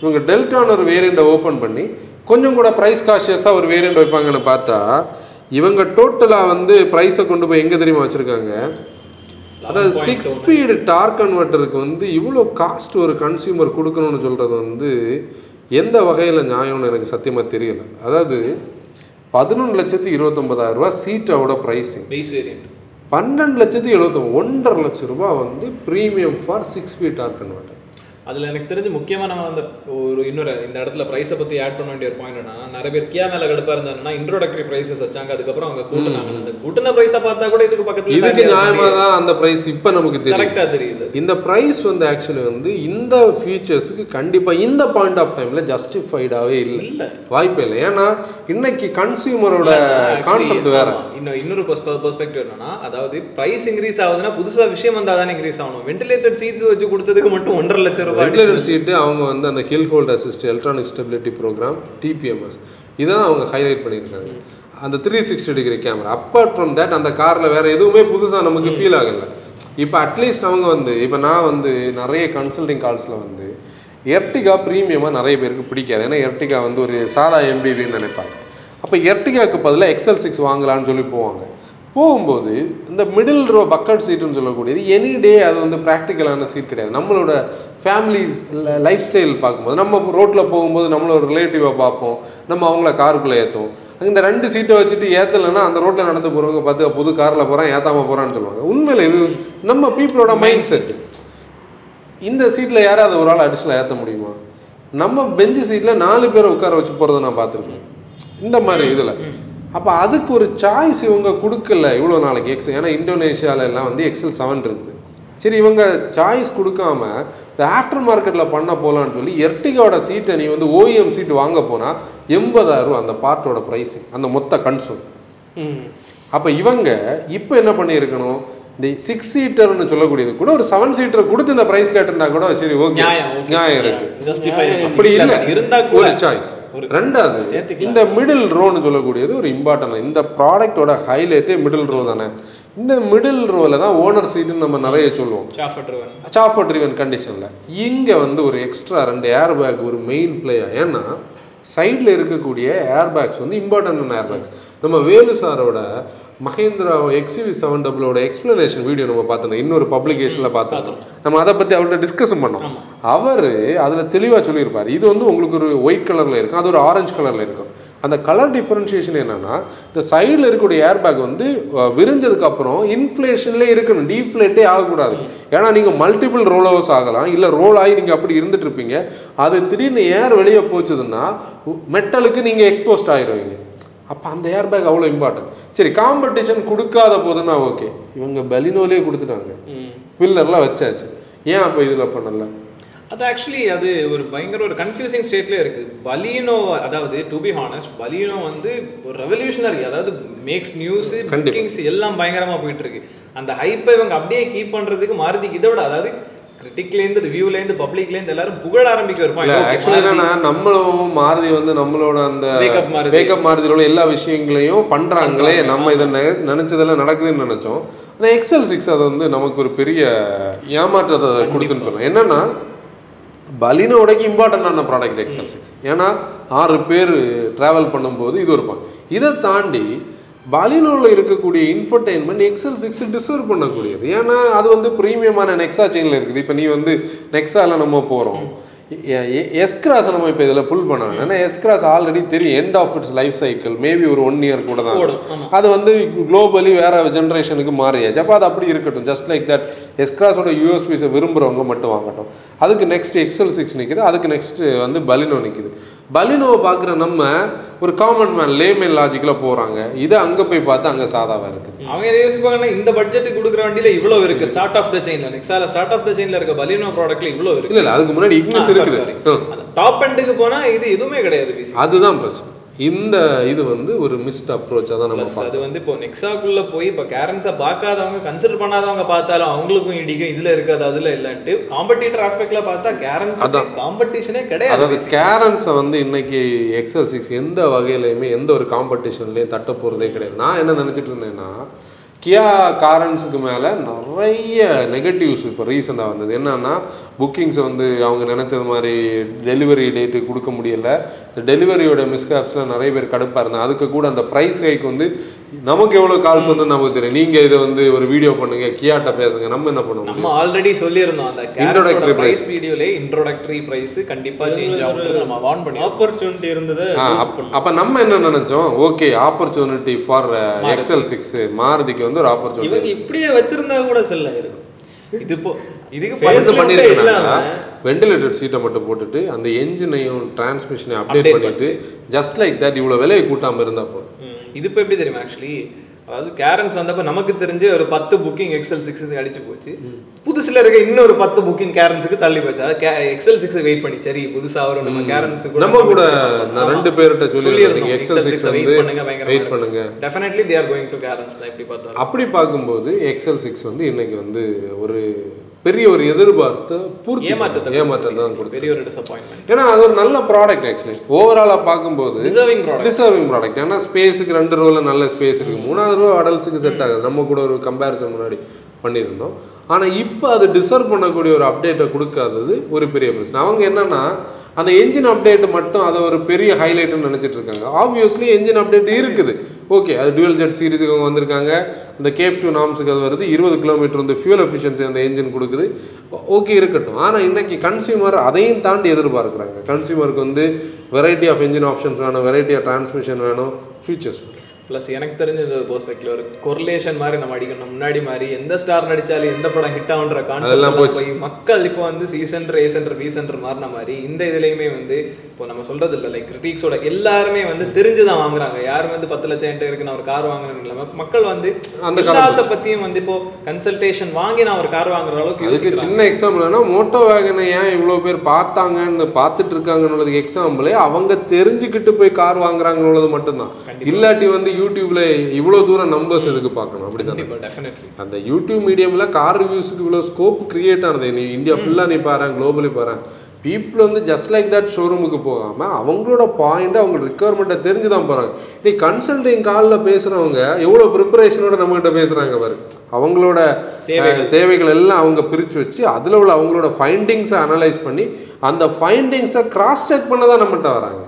இவங்க டெல்டான்னு ஒரு வேரியண்ட்டை ஓப்பன் பண்ணி கொஞ்சம் கூட ப்ரைஸ் காஷியஸாக ஒரு வேரியண்ட் வைப்பாங்கன்னு பார்த்தா இவங்க டோட்டலாக வந்து ப்ரைஸை கொண்டு போய் எங்கே தெரியுமா வச்சுருக்காங்க? அதாவது சிக்ஸ் ஸ்பீடு டார்க் கன்வெர்ட்டருக்கு வந்து இவ்வளோ காஸ்ட் ஒரு கன்சியூமர் கொடுக்கணும்னு சொல்கிறது வந்து எந்த வகையில் நியாயம்னு எனக்கு சத்தியமாக தெரியல. அதாவது பதினொன்று லட்சத்தி இருபத்தொம்பதாயிரம் ரூபா சீட்டோட ப்ரைஸிங்
பேஸ் வேரியன்ட்
பன்னெண்டு லட்சத்தி எழுபத்தொம்பது ஒன்றரை லட்சம் ரூபாய் வந்து premium for six speed torque converter
அதில் எனக்கு தெரிஞ்சு முக்கியமாக நம்ம அந்த ஒரு இன்னொரு இந்த இடத்துல ப்ரைஸை பற்றி ஆட் பண்ண வேண்டிய ஒரு பாயிண்ட் என்னன்னா நிறைய பேர் கியா மேலே கடுப்பாக இருந்தாங்கன்னா இன்ட்ரோடக்டரி ப்ரைஸஸ் வச்சாங்க. அதுக்கப்புறம் அவங்க கூட்டினாங்க. அந்த கூட்டின ப்ரைஸை பார்த்தா கூட இதுக்கு பக்கத்தில்
இதுக்கு நியாயமாக தான் அந்த ப்ரைஸ் இப்போ நமக்கு தெரியும்
கரெக்டாக தெரியுது.
இந்த ப்ரைஸ் வந்து ஆக்சுவலி வந்து இந்த ஃபீச்சர்ஸுக்கு கண்டிப்பாக இந்த பாயிண்ட் ஆஃப் டைமில் ஜஸ்டிஃபைடாகவே இல்லை.
இல்ல.
வாய்ப்பே இல்லை. ஏன்னா இன்னைக்கு கன்சியூமரோட கான்செப்ட் வேற.
இன்னும் இன்னொரு பெர்ஸ்பெக்டிவ் என்னன்னா அதாவது பிரைஸ் இன்க்ரீஸ் ஆகுதுன்னா புதுசா விஷயம் வந்தா தான் இன்க்ரீஸ் ஆகணும். வென்டிலேட்டட் சீட்ஸ் வச்சு கொடுத்ததுக்கு மட்டும் ஒன்றரை லட்சம் ரூபாய்
ரெகுலர் சீட்டு அவங்க வந்து அந்த hill hold assist electronic stability programme TPMS இதான் அவங்க ஹைலைட் பண்ணியிருக்காங்க. அந்த three sixty degree camera apart from that அந்த காரில் வேற எதுவுமே புதுசாக நமக்கு ஃபீல் ஆகல. இப்போ அட்லீஸ்ட் அவங்க வந்து இப்போ நான் வந்து நிறைய கன்சல்டிங் கால்ஸில் வந்து எர்டிகா ப்ரீமியமாக நிறைய பேருக்கு பிடிக்காது. ஏன்னா எர்டிகா வந்து ஒரு சாதா எம்பிவின்னு நினைப்பாங்க. அப்போ எர்டிகாக்கு பதிலாக எக்ஸல் சிக்ஸ் வாங்கலாம்னு சொல்லி போவாங்க. போகும்போது இந்த மிடில் ரோ பக்கெட் சீட்டுன்னு சொல்லக்கூடியது எனி டே அது வந்து ப்ராக்டிக்கலான சீட் கிடையாது. நம்மளோட ஃபேமிலி லைஃப் ஸ்டைல் பார்க்கும்போது நம்ம ரோட்டில் போகும்போது நம்மளோட ரிலேட்டிவை பார்ப்போம். நம்ம அவங்கள காருக்குள்ளே ஏற்றுவோம் இந்த ரெண்டு சீட்டை வச்சுட்டு ஏற்றலைன்னா அந்த ரோட்டில் நடந்து போகிறவங்க பார்த்து புது காரில் போகிறான் ஏற்றாம போகிறான்னு சொல்லுவாங்க. உண்மையில் இது நம்ம பீப்புளோட மைண்ட் செட் இந்த சீட்டில் யாராவது ஒரு ஆள் அடிஷனலாக ஏற்ற முடியுமா? நம்ம பெஞ்சு சீட்டில் நாலு பேரை உட்கார வச்சு போகிறத நான் பார்த்துருக்கேன். இந்த மாதிரி இதில். அப்போ அதுக்கு ஒரு சாய்ஸ் இவங்க கொடுக்கல இவ்வளோ நாளைக்கு எக்ஸ் ஏன்னா இந்தோனேஷியால எல்லாம் வந்து எக்ஸல் செவன் இருக்குது. சரி இவங்க சாய்ஸ் கொடுக்காம இந்த ஆஃப்டர் மார்க்கெட்டில் பண்ண போகலான்னு சொல்லி எர்டிகாவோட சீட்டை நீ வந்து ஓஇஎம் சீட் வாங்க போனால் எண்பதாயிரம் அந்த பார்ட்டோட ப்ரைஸிங் அந்த மொத்த கன்சோல்
ம்.
அப்போ இவங்க இப்போ என்ன பண்ணியிருக்கணும்? இந்த சிக்ஸ் சீட்டர்னு சொல்லக்கூடியது கூட ஒரு செவன் சீட்டர் கொடுத்து இந்த ப்ரைஸ் கேட்டிருந்தா கூட சரி ஓகே
நியாயம்,
இருக்கு. அப்படி இல்லை.
இருந்தா கூட
ஒரு சாய்ஸ் ரெண்டாவது. இந்த மிடில் ரோன்னு சொல்லக்கூடியது ஒரு இம்பார்ட்டன்ட் இந்த ப்ராடக்ட்டோட ஹைலைட்டே மிடில் ரோ தானே. இந்த மிடில் ரோவில் தான் ஓனர் சீட்டுன்னு நம்ம நிறைய சொல்லுவோம். சாஃபர் ட்ரிவன் கண்டிஷனில் இங்கே வந்து ஒரு எக்ஸ்ட்ரா ரெண்டு ஏர் பேக் ஒரு மெயின் பிளேயர் ஏன்னா சைடில் இருக்கக்கூடிய ஏர் பேக்ஸ் வந்து இம்பார்ட்டன்டான ஏர் பேக்ஸ் நம்ம வேலு சாரோட மகேந்திரா எக்ஸிவி செவன் டபுளோட எக்ஸ்பிளனேஷன் வீடியோ நம்ம பார்த்தோம் இன்னொரு பப்ளிகேஷனில் பார்த்தோம் நம்ம அதை பற்றி அவர்கிட்ட டிஸ்கஷன் பண்ணோம். அவர் அதில் தெளிவாக சொல்லியிருப்பார். இது வந்து உங்களுக்கு ஒரு ஒயிட் கலரில் இருக்கும். அது ஒரு ஆரஞ்சு கலரில் இருக்கும். அந்த கலர் டிஃபரன்ஷியேஷன் என்னன்னா இந்த சைடில் இருக்கக்கூடிய ஏர் பேக் வந்து அஹ், விரிஞ்சதுக்கு அப்புறம் இன்ஃப்ளேஷன்லேயே இருக்கணும். டீஃப்ளேட்டே ஆகக்கூடாது. ஏன்னா நீங்கள் மல்டிபிள் ரோல் ஓவர்ஸ் ஆகலாம். இல்லை ரோல் ஆகி நீங்கள் அப்படி இருந்துட்டு இருப்பீங்க. அது திடீர்னு ஏர் வெளியே போச்சுதுன்னா மெட்டலுக்கு நீங்கள் எக்ஸ்போஸ்ட் ஆகிருவீங்க அப்போ அந்த ஏர் பேக் அவ்வளோ இம்பார்ட்டன்ட் சரி காம்படிஷன் கொடுக்காத போதுன்னா ஓகே இவங்க பெலினோலே கொடுத்துட்டாங்க. பில்லர்லாம் வச்சாச்சு. ஏன் அப்போ இதில் பண்ணல
அது ஆக்சுவலி அது ஒரு பயங்கர ஒரு கன்ஃபியூசிங் ஸ்டேட்ல இருக்கு. பலினோ அதாவது டு பி ஹானஸ்ட் பலினோ வந்து ஒரு ரெவல்யூஷனரி அதாவது மேக்ஸ் நியூஸ். புக்கிங்ஸ் எல்லாம் பயங்கரமா போயிட்டு இருக்கு. அந்த ஹைப்பை இவங்க அப்படியே கீப் பண்றதுக்கு மாருதிக்கு இதை விட அதாவது கிரிட்டிக்லேருந்து ரிவ்யூலேருந்து பப்ளிக்லேருந்து எல்லாரும் புகழ ஆரம்பிக்க ஒரு
இல்ல
பாயிண்ட்
ஆக்சுவலி என்னன்னா நம்மளும் மாருதி வந்து நம்மளோட அந்த
மாருதி.
வேக்கப் மாருதியில் உள்ள எல்லா விஷயங்களையும் பண்றாங்களே நம்ம இதை நினைச்சதெல்லாம் நடக்குதுன்னு நினைச்சோம். அந்த எக்ஸல் சிக்ஸ் அது வந்து நமக்கு ஒரு பெரிய ஏமாற்றத்தை கொடுத்துன்னு சொன்னோம் என்னன்னா பலினோடக்கு இம்பார்ட்டண்டான ப்ராடக்ட் எக்ஸல் சிக்ஸ் ஏன்னா ஆறு பேர் ட்ராவல் பண்ணும்போது இது point. இதை தாண்டி பலினோவில் இருக்கக்கூடிய இன்ஃபர்டெயின்மெண்ட் எக்ஸல் சிக்ஸ் டிசர்வ் பண்ணக்கூடியது. ஏன்னா அது வந்து ப்ரீமியமான நெக்ஸா செயினில் இருக்குது. இப்போ நீ வந்து நெக்ஸால நம்ம போகிறோம் எஸ்கிராஸ் நம்ம இப்போ இதில் புல் பண்ண ஏன்னா எஸ்கிராஸ் ஆல்ரெடி தெரியும். End of its life cycle maybe ஒரு ஒன் இயர் கூட தான். அது வந்து குளோபலி வேற ஜென்ரேஷனுக்கு மாறியாச்சு. அப்போ அது அப்படி இருக்கட்டும். ஜஸ்ட் லைக் தட் எஸ்கிராஸோட யூஎஸ்பிஸை விரும்புகிறவங்க மட்டும் வாங்கட்டும். அதுக்கு நெக்ஸ்ட் எக்ஸல் சிக்ஸ் நிற்குது அதுக்கு நெக்ஸ்ட் வந்து பலினோ நிற்குது பலினோவை பார்க்குற நம்ம ஒரு காமன் மேன் லேமேன் லாஜிக்கில் போகிறாங்க இதை அங்கே போய் பார்த்தா அங்கே சாதாவாக இருக்குது.
அவங்க எதை யோசிப்பாங்கன்னா இந்த பட்ஜெட்டுக்கு கொடுக்குற வண்டியில இவ்வளவு இருக்கு. ஸ்டார்ட் ஆஃப் த செயின்ல நெக்ஸால ஸ்டார்ட் ஆஃப் த செயின்ல இருக்க பலினோ ப்ராடக்ட்ல இவ்வளவு இருக்கு.
இல்லை அதுக்கு முன்னாடி இக்னிஸ் இருக்குது.
டாப் எண்டுக்கு போனா இது எதுவுமே கிடையாது
அதுதான் பிரச்சனை. இந்த இது வந்து ஒரு மிஸ்ட் அப்ரோச்சாக தான் நம்ம
அது வந்து இப்போ நெக்ஸாக்குள்ள போய் இப்போ கேரன்ஸை பார்க்காதவங்க கன்சிடர் பண்ணாதவங்க பார்த்தாலும் அவங்களுக்கும் இடிக்கும் இதுல இருக்காது அதுல இல்லைன்ட்டு காம்படிட்டர் ஆஸ்பெக்ட்ல பார்த்தா கேரன்ஸ் காம்படிஷனே கிடையாது
அதாவது கேரன்ஸை வந்து இன்னைக்கு எக்ஸல் சிக்ஸ் எந்த வகையிலையுமே எந்த ஒரு காம்படிஷன்லையும் தட்ட போகிறதே கிடையாது. நான் என்ன நினச்சிட்டு இருந்தேன்னா கியா காரன்ஸுக்கு மேலே நிறைய நெகட்டிவ்ஸ் இப்போ ரீசெண்டாக வந்தது. என்னன்னா புக்கிங்ஸை வந்து அவங்க நினச்சது மாதிரி டெலிவரி டேட்டு கொடுக்க முடியல. இந்த டெலிவரியோட மிஸ்கேப்ஸில் நிறைய பேர் கடுப்பாக இருந்தாங்க. அதுக்கு கூட அந்த ப்ரைஸ் ஹைக்கு வந்து நமக்கு எவ்வளவு கால்ஸ் வந்து நமக்கு தெரியும். நீங்க இதை வந்து ஒரு வீடியோ பண்ணுங்க கியாட்ட பேசுங்க நம்ம என்ன பண்ணுவோம்
நம்ம ஆல்ரெடி சொல்லியிருந்தோம் அந்த
price.
பிரைஸ் வீடியோல இன்ட்ரோடக்டரி பிரைஸ் கண்டிப்பா சேஞ்ச் ஆகும்ன்றது நம்ம வார்ன் பண்ணி
ஆப்பர்ச்சுனிட்டி இருந்தது
அப்ப- நம்ம என்ன நினைச்சோம்? Okay opportunity for XL six மாருதிக்கு வந்து ஒரு ஆப்பர்ச்சுனிட்டி
இவங்க இப்படியே வச்சிருந்தா கூட செல் ஆயிருக்கும்
இது இப்போ இதுக்கு
lift
பண்ணிருக்காங்க. வெண்டிலேட்டட் சீட்டை மட்டும் போட்டுட்டு அந்த என்ஜினையும் டிரான்ஸ்மிஷனையும் அப்டேட் பண்ணிட்டு ஜஸ்ட் லைக் தட் இவ்வளவு விலையை கூட்டாம இருந்தா போதும்.
இது இப்போ எப்படி தெரியுமா ஆக்சுவலி அதாவது கேரன்ஸ் வந்தப்ப நமக்கு தெரிஞ்சு ஒரு பத்து புக்கிங் எக்ஸல் சிக்ஸ் அடிச்சு போச்சு. புதுசுல இருக்க இன்னொரு பத்து புக்கிங் கேரன்ஸுக்கு தள்ளி போச்சு. அதாவது எக்ஸல் சிக்ஸ் வெயிட் பண்ணி. சரி புதுசா வரும். நம்ம கேரன்ஸ்
நம்ம கூட ரெண்டு பேர்கிட்ட சொல்லி எக்ஸல் சிக்ஸ்
வெயிட் பண்ணுங்க பயங்கரமா
வெயிட் பண்ணுங்க.
Definitely they are going to Carens தான் எப்படி பார்த்தா
அப்படி பார்க்கும்போது எக்ஸல் சிக்ஸ் வந்து இன்னைக்கு வந்து ஒரு பெரிய ஒரு எதிர்பார்த்த பூர்த்தி
ஏமாற்றத்தை
ஏமாற்றத்தை தான் கொடுத்து
பெரிய ஒரு டிசப்பாயின்மெண்ட்
ஏன்னா அது ஒரு நல்ல ப்ராடக்ட் ஆக்சுவலி ஓவராலாக பார்க்கும்போது
டிசர்விங் ப்ராடக்ட்
டிசர்விங் ப்ராடக்ட் ஏன்னா ஸ்பேஸுக்கு ரெண்டு ரோல நல்ல ஸ்பேஸ் இருக்கு. மூணாவது ரூபா அடல்ஸுக்கு செட் ஆகுது. நம்ம கூட ஒரு கம்பேரிசன் முன்னாடி பண்ணியிருந்தோம். ஆனால் இப்போ அது டிசர்வ் பண்ணக்கூடிய ஒரு அப்டேட்டை கொடுக்காதது ஒரு பெரிய பிரச்சனை. அவங்க என்னன்னா அந்த என்ஜின் அப்டேட் மட்டும் அதை ஒரு பெரிய ஹைலைட்னு நினச்சிட்டு இருக்காங்க. ஆப்வியஸ்லி என்ஜின் அப்டேட் இருக்குது. ஓகே அது டுவல் ஜெட் சீரிஸுக்கு அவங்க வந்திருக்காங்க. இந்த கேப் டூ நாம்ஸுக்கு அது வருது. இருபது கிலோமீட்டர் வந்து ஃபியூல் எஃபிஷியன்சி அந்த என்ஜின் கொடுக்குது. ஓகே இருக்கட்டும். ஆனால் இன்றைக்கி கன்சியூமர் அதையும் தாண்டி எதிர்பார்க்குறாங்க. கன்சியூமருக்கு வந்து வெரைட்டி ஆஃப் என்ஜின் ஆப்ஷன்ஸ் வேணும் வெரைட்டி ஆஃப் டிரான்ஸ்மிஷன் வேணும் ஃபீச்சர்ஸ்
ப்ளஸ் எனக்கு தெரிஞ்ச இந்த பெர்ஸ்பெக்டிவ் ஒரு கொரிலேஷன் மாதிரி நம்ம அடிக்கணும். முன்னாடி மாதிரி எந்த ஸ்டார் நடிச்சாலும் எந்த படம் ஹிட் ஆகுன்ற கான்செப்ட் போய் மக்கள் இப்போ வந்து C centre A centre B centre மாறின மாதிரி இந்த இதுலயுமே வந்து இப்போ நம்ம சொல்றது இல்லை லைக் கிரிட்டிக்ஸோட எல்லாருமே வந்து தெரிஞ்சு தான் வாங்குறாங்க. யாரும் வந்து பத்து லட்சம் என்கிட்ட இருக்கு நான் ஒரு கார் வாங்குறேன்னு இல்லாம மக்கள் வந்து
அந்த
எல்லாத்த பத்தியும் வந்து இப்போ கன்சல்டேஷன் வாங்கி நான் ஒரு கார் வாங்குற அளவுக்கு யோசிக்கிறாங்க.
சின்ன எக்ஸாம்பிள்னா மோட்டோ வேகனை ஏன் இவ்வளோ பேர் பார்த்தாங்கன்னு பார்த்துட்டு இருக்காங்கன்றதுக்கு எக்ஸாம்பிளே அவங்க தெரிஞ்சுக்கிட்டு போய் கார் வாங்குறாங்கன்னுள்ளது மட்டும்தான். இல்லாட்டி வந்து யூடியூப்ல இவ்வளோ தூரம் நம்பர்ஸ் எதுக்கு பார்க்கணும்? அப்படிதான். அந்த யூடியூப் மீடியம்ல கார் ரிவ்யூஸுக்கு இவ்வளோ ஸ்கோப் கிரியேட் ஆனது. நீ இந்தியா ஃபுல்லாக நீ பாரு குளோபலி பாரு. பீப்புள் வந்து ஜஸ்ட் லைக் தட் ஷோரூமுக்கு போகாமல் அவங்களோட பாயிண்ட் அவங்க ரிக்குவயர்மெண்ட்டை தெரிஞ்சு தான் போகிறாங்க நீ கன்சல்டிங் காலில் பேசுகிறவங்க எவ்வளோ ப்ரிப்பரேஷனோட நம்மகிட்ட பேசுகிறாங்க பாரு. அவங்களோட
தேவைகள்.
எல்லாம் அவங்க பிரித்து வச்சு அதில் உள்ள அவங்களோட ஃபைண்டிங்ஸை அனலைஸ் பண்ணி அந்த ஃபைண்டிங்ஸை கிராஸ் செக் பண்ண தான் நம்மகிட்ட வராங்க.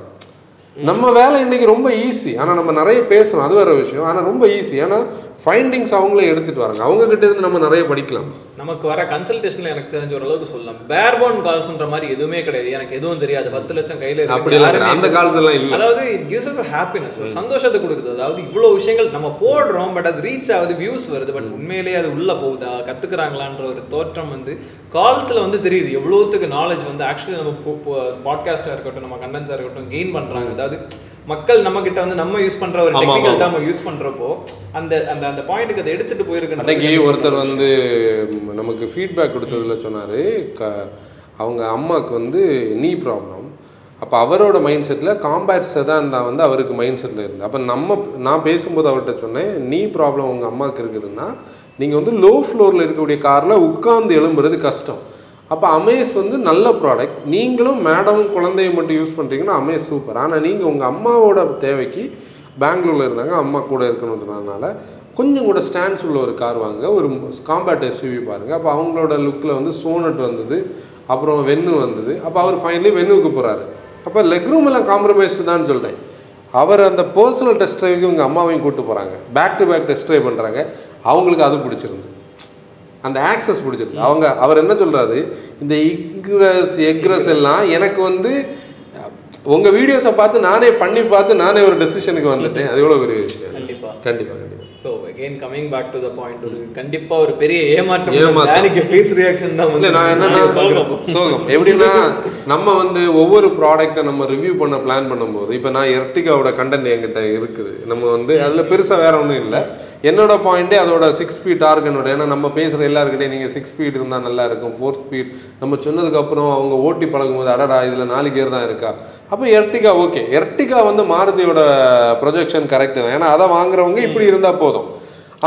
நம்ம வேலை இன்னைக்கு ரொம்ப ஈஸி ஆனால் நம்ம நிறைய பேசுறோம் அது வேற விஷயம். ஆனால் ரொம்ப ஈஸி ஏன்னா ஃபைண்டிங்ஸ் அவங்களே எடுத்துட்டு வராங்க. அவங்க கிட்ட இருந்து நம்ம நிறைய படிக்கலாம்.
நமக்கு வர கன்சல்டேஷன்ல எனக்கு தெரிஞ்ச ஓரளவுக்கு சொல்லலாம். பேர்போன் கால்ஸ்ன்ற மாதிரி எதுவுமே கிடையாது. எனக்கு எதுவும் தெரியாது. பத்து லட்சம் கையில.
அப்படி. அந்த கால்ஸ் எல்லாம் இல்லை.
அதாவது இட் கிவ்ஸ் அஸ் ஹாப்பினஸ் ஒரு சந்தோஷத்தை கொடுக்குது. அதாவது இவ்வளவு விஷயங்கள் நம்ம போடுறோம் பட் அது ரீச் ஆகுது வியூஸ் வருது பட் உண்மையிலேயே அது உள்ள போகுதா? கத்துக்கிறாங்களான்ற ஒரு தோற்றம் வந்து கால்ஸ்ல வந்து தெரியுது. எவ்வளவுத்துக்கு நாலேஜ் வந்து ஆக்சுவலி நம்ம பாட்காஸ்டா இருக்கட்டும் நம்ம கண்டென்ஸா இருக்கட்டும் கெயின் பண்றாங்க. அதாவது மக்கள் நம்ம கிட்ட வந்து நம்ம யூஸ் பண்ற ஒரு டெக்னிக்கல். டேர்ம் யூஸ் பண்றப்போ அந்த அந்த அந்த பாயிண்ட்டுக்கு அதை எடுத்துட்டு போயிருக்கு
அன்னைக்கு ஒருத்தர் வந்து நமக்கு ஃபீட்பேக் கொடுத்ததுல சொன்னார் அவங்க அம்மாவுக்கு வந்து நீ ப்ராப்ளம் அப்போ அவரோட மைண்ட் செட்டில் காம்பேட் செதான் தான் வந்து அவருக்கு மைண்ட் செட்டில் இருந்து அப்போ நம்ம நான் பேசும்போது அவர்கிட்ட சொன்னேன் நீ ப்ராப்ளம் உங்கள் அம்மாவுக்கு இருக்குதுன்னா நீங்கள் வந்து லோ ஃப்ளோரில் இருக்கக்கூடிய காரில் உட்கார்ந்து எழும்புறது கஷ்டம். அப்போ அமேஸ் வந்து நல்ல ப்ராடக்ட் நீங்களும் மேடமும் குழந்தையும் மட்டும் யூஸ் பண்ணுறீங்கன்னா அமேஸ் சூப்பர் ஆனால் நீங்கள் உங்கள் அம்மாவோட தேவைக்கு பெங்களூரில் இருந்தாங்க அம்மா கூட இருக்கணுன்றதுனால கொஞ்சம் கூட ஸ்டாண்ட்ஸ் உள்ள ஒரு கார் வாங்க ஒரு காம்பேட் எஸ்யூவி பாருங்கள் அப்போ அவங்களோட லுக்கில் வந்து சோனட் வந்தது அப்புறம் வென்னு வந்தது. அப்போ அவர் ஃபைனலி வென்னுக்கு போகிறாரு அப்போ லெக் ரூம் எல்லாம் காம்ப்ரமைஸ்டு தான் சொல்கிறேன் அவர் அந்த பர்சனல் டெஸ்ட் ட்ரைவுக்கு உங்கள் அம்மாவையும் கூப்பிட்டு போகிறாங்க back to back test drive பண்ணுறாங்க அவங்களுக்கு அது பிடிச்சிருந்து அந்த ஆக்சஸ் பிடிச்சிருக்கு. அவங்க அவர் என்ன சொல்றாரு? இந்த இக்ரஸ் எக்ரஸ் எல்லாம் எனக்கு வந்து உங்க வீடியோஸை பார்த்து நானே பண்ணி பார்த்து நானே ஒரு டெசிஷனுக்கு வந்துட்டேன். அது எவ்வளவு பெரிய விஷயம்?
கண்டிப்பா.
கண்டிப்பா கண்டிப்பா.
So again coming back to the point ஒரு கண்டிப்பா ஒரு பெரிய ஏமாற்றம்.
ஏமாற்றம்.
ஃபேஸ் ரியாக்ஷன் தான் வந்து
நான் என்னன்னா சோகம். எப்படின்னா நம்ம வந்து ஒவ்வொரு ப்ராடக்ட்டை நம்ம ரிவ்யூ பண்ண பிளான் பண்ணும்போது இப்போ நான் எர்டிகாவோட கண்டென்ட் என்கிட்ட இருக்குது. நம்ம வந்து அதில் பெருசாக வேற ஒன்றும் இல்லை. என்னோட பாயிண்டே அதோட சிக்ஸ் ஸ்பீட் ஆர்கனோட ஏன்னா நம்ம பேசுகிற எல்லாருக்கிட்டையும் நீங்கள் சிக்ஸ் ஸ்பீட் இருந்தால் நல்லா இருக்கும். ஃபோர் ஸ்பீட் நம்ம சொன்னதுக்கப்புறம் அவங்க ஓட்டி பழகும்போது அடடா இதில் நாலு கியர் தான் இருக்கா? அப்போ எர்டிகா ஓகே எர்டிகா வந்து மாருதியோட ப்ரொஜெக்ஷன் கரெக்ட் தான். ஏன்னா அதை வாங்குறவங்க இப்படி இருந்தால் போதும்.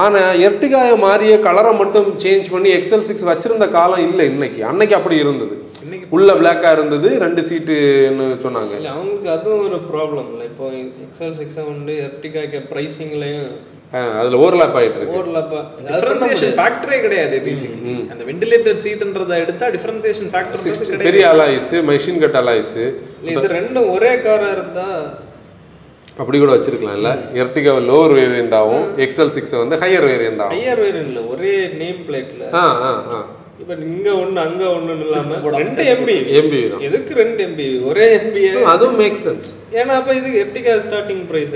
ஆனால் எர்டிகாயை மாறிய கலரை மட்டும் சேஞ்ச் பண்ணி எக்ஸல் சிக்ஸ் வச்சிருந்த காலம் இல்லை இன்னைக்கு. அன்னைக்கு அப்படி இருந்தது.
இன்னைக்கு
உள்ள பிளாக்கா இருந்தது ரெண்டு சீட்டுன்னு சொன்னாங்க.
இல்லை அவங்களுக்கு அதுவும் ஒரு ப்ராப்ளம் இல்லை இப்போ எக்ஸல் சிக்ஸ் வந்து எர்டிகாக்கு ப்ரைஸிங்லையும்
அதுல ஓவர்லாப் ஆயிட்டு இருக்கு.
ஓவர்லாப்பா
டிஃபரன்சியேஷன் ஃபேக்டரே கிடையாது பேசிக்கலி அந்த வென்டிலேட்டட் சீட்ன்றதை எடுத்தா டிஃபரன்சியேஷன் ஃபேக்டர் கிடையாது.
பெரிய அலாய்ஸ் மெஷின் கட் அலாய்ஸ்
இது ரெண்டும் ஒரே காரா இருந்தா
அப்படி கூட வச்சிருக்கலாம்ல. எர்டிகா லோவர் வேரியண்டாகவும் எக்ஸல் சிக்ஸ் வந்து ஹையர் வேரியண்டாகும்
ஹையர் வேரியன்ட்ல ஒரே நேம் பிளேட்ல
ஆ ஆ ஆ.
இப்ப இங்க ஒண்ணு அங்க ஒண்ணுன்னு இல்லாம ரெண்டு எம்பி
எம்பி
எதுக்கு ரெண்டு எம்பி ஒரே எம்பி
அதுவும் மேக் சென்ஸ்
ஏன்னா அப்ப இது எர்டிகா ஸ்டார்டிங் பிரைஸ்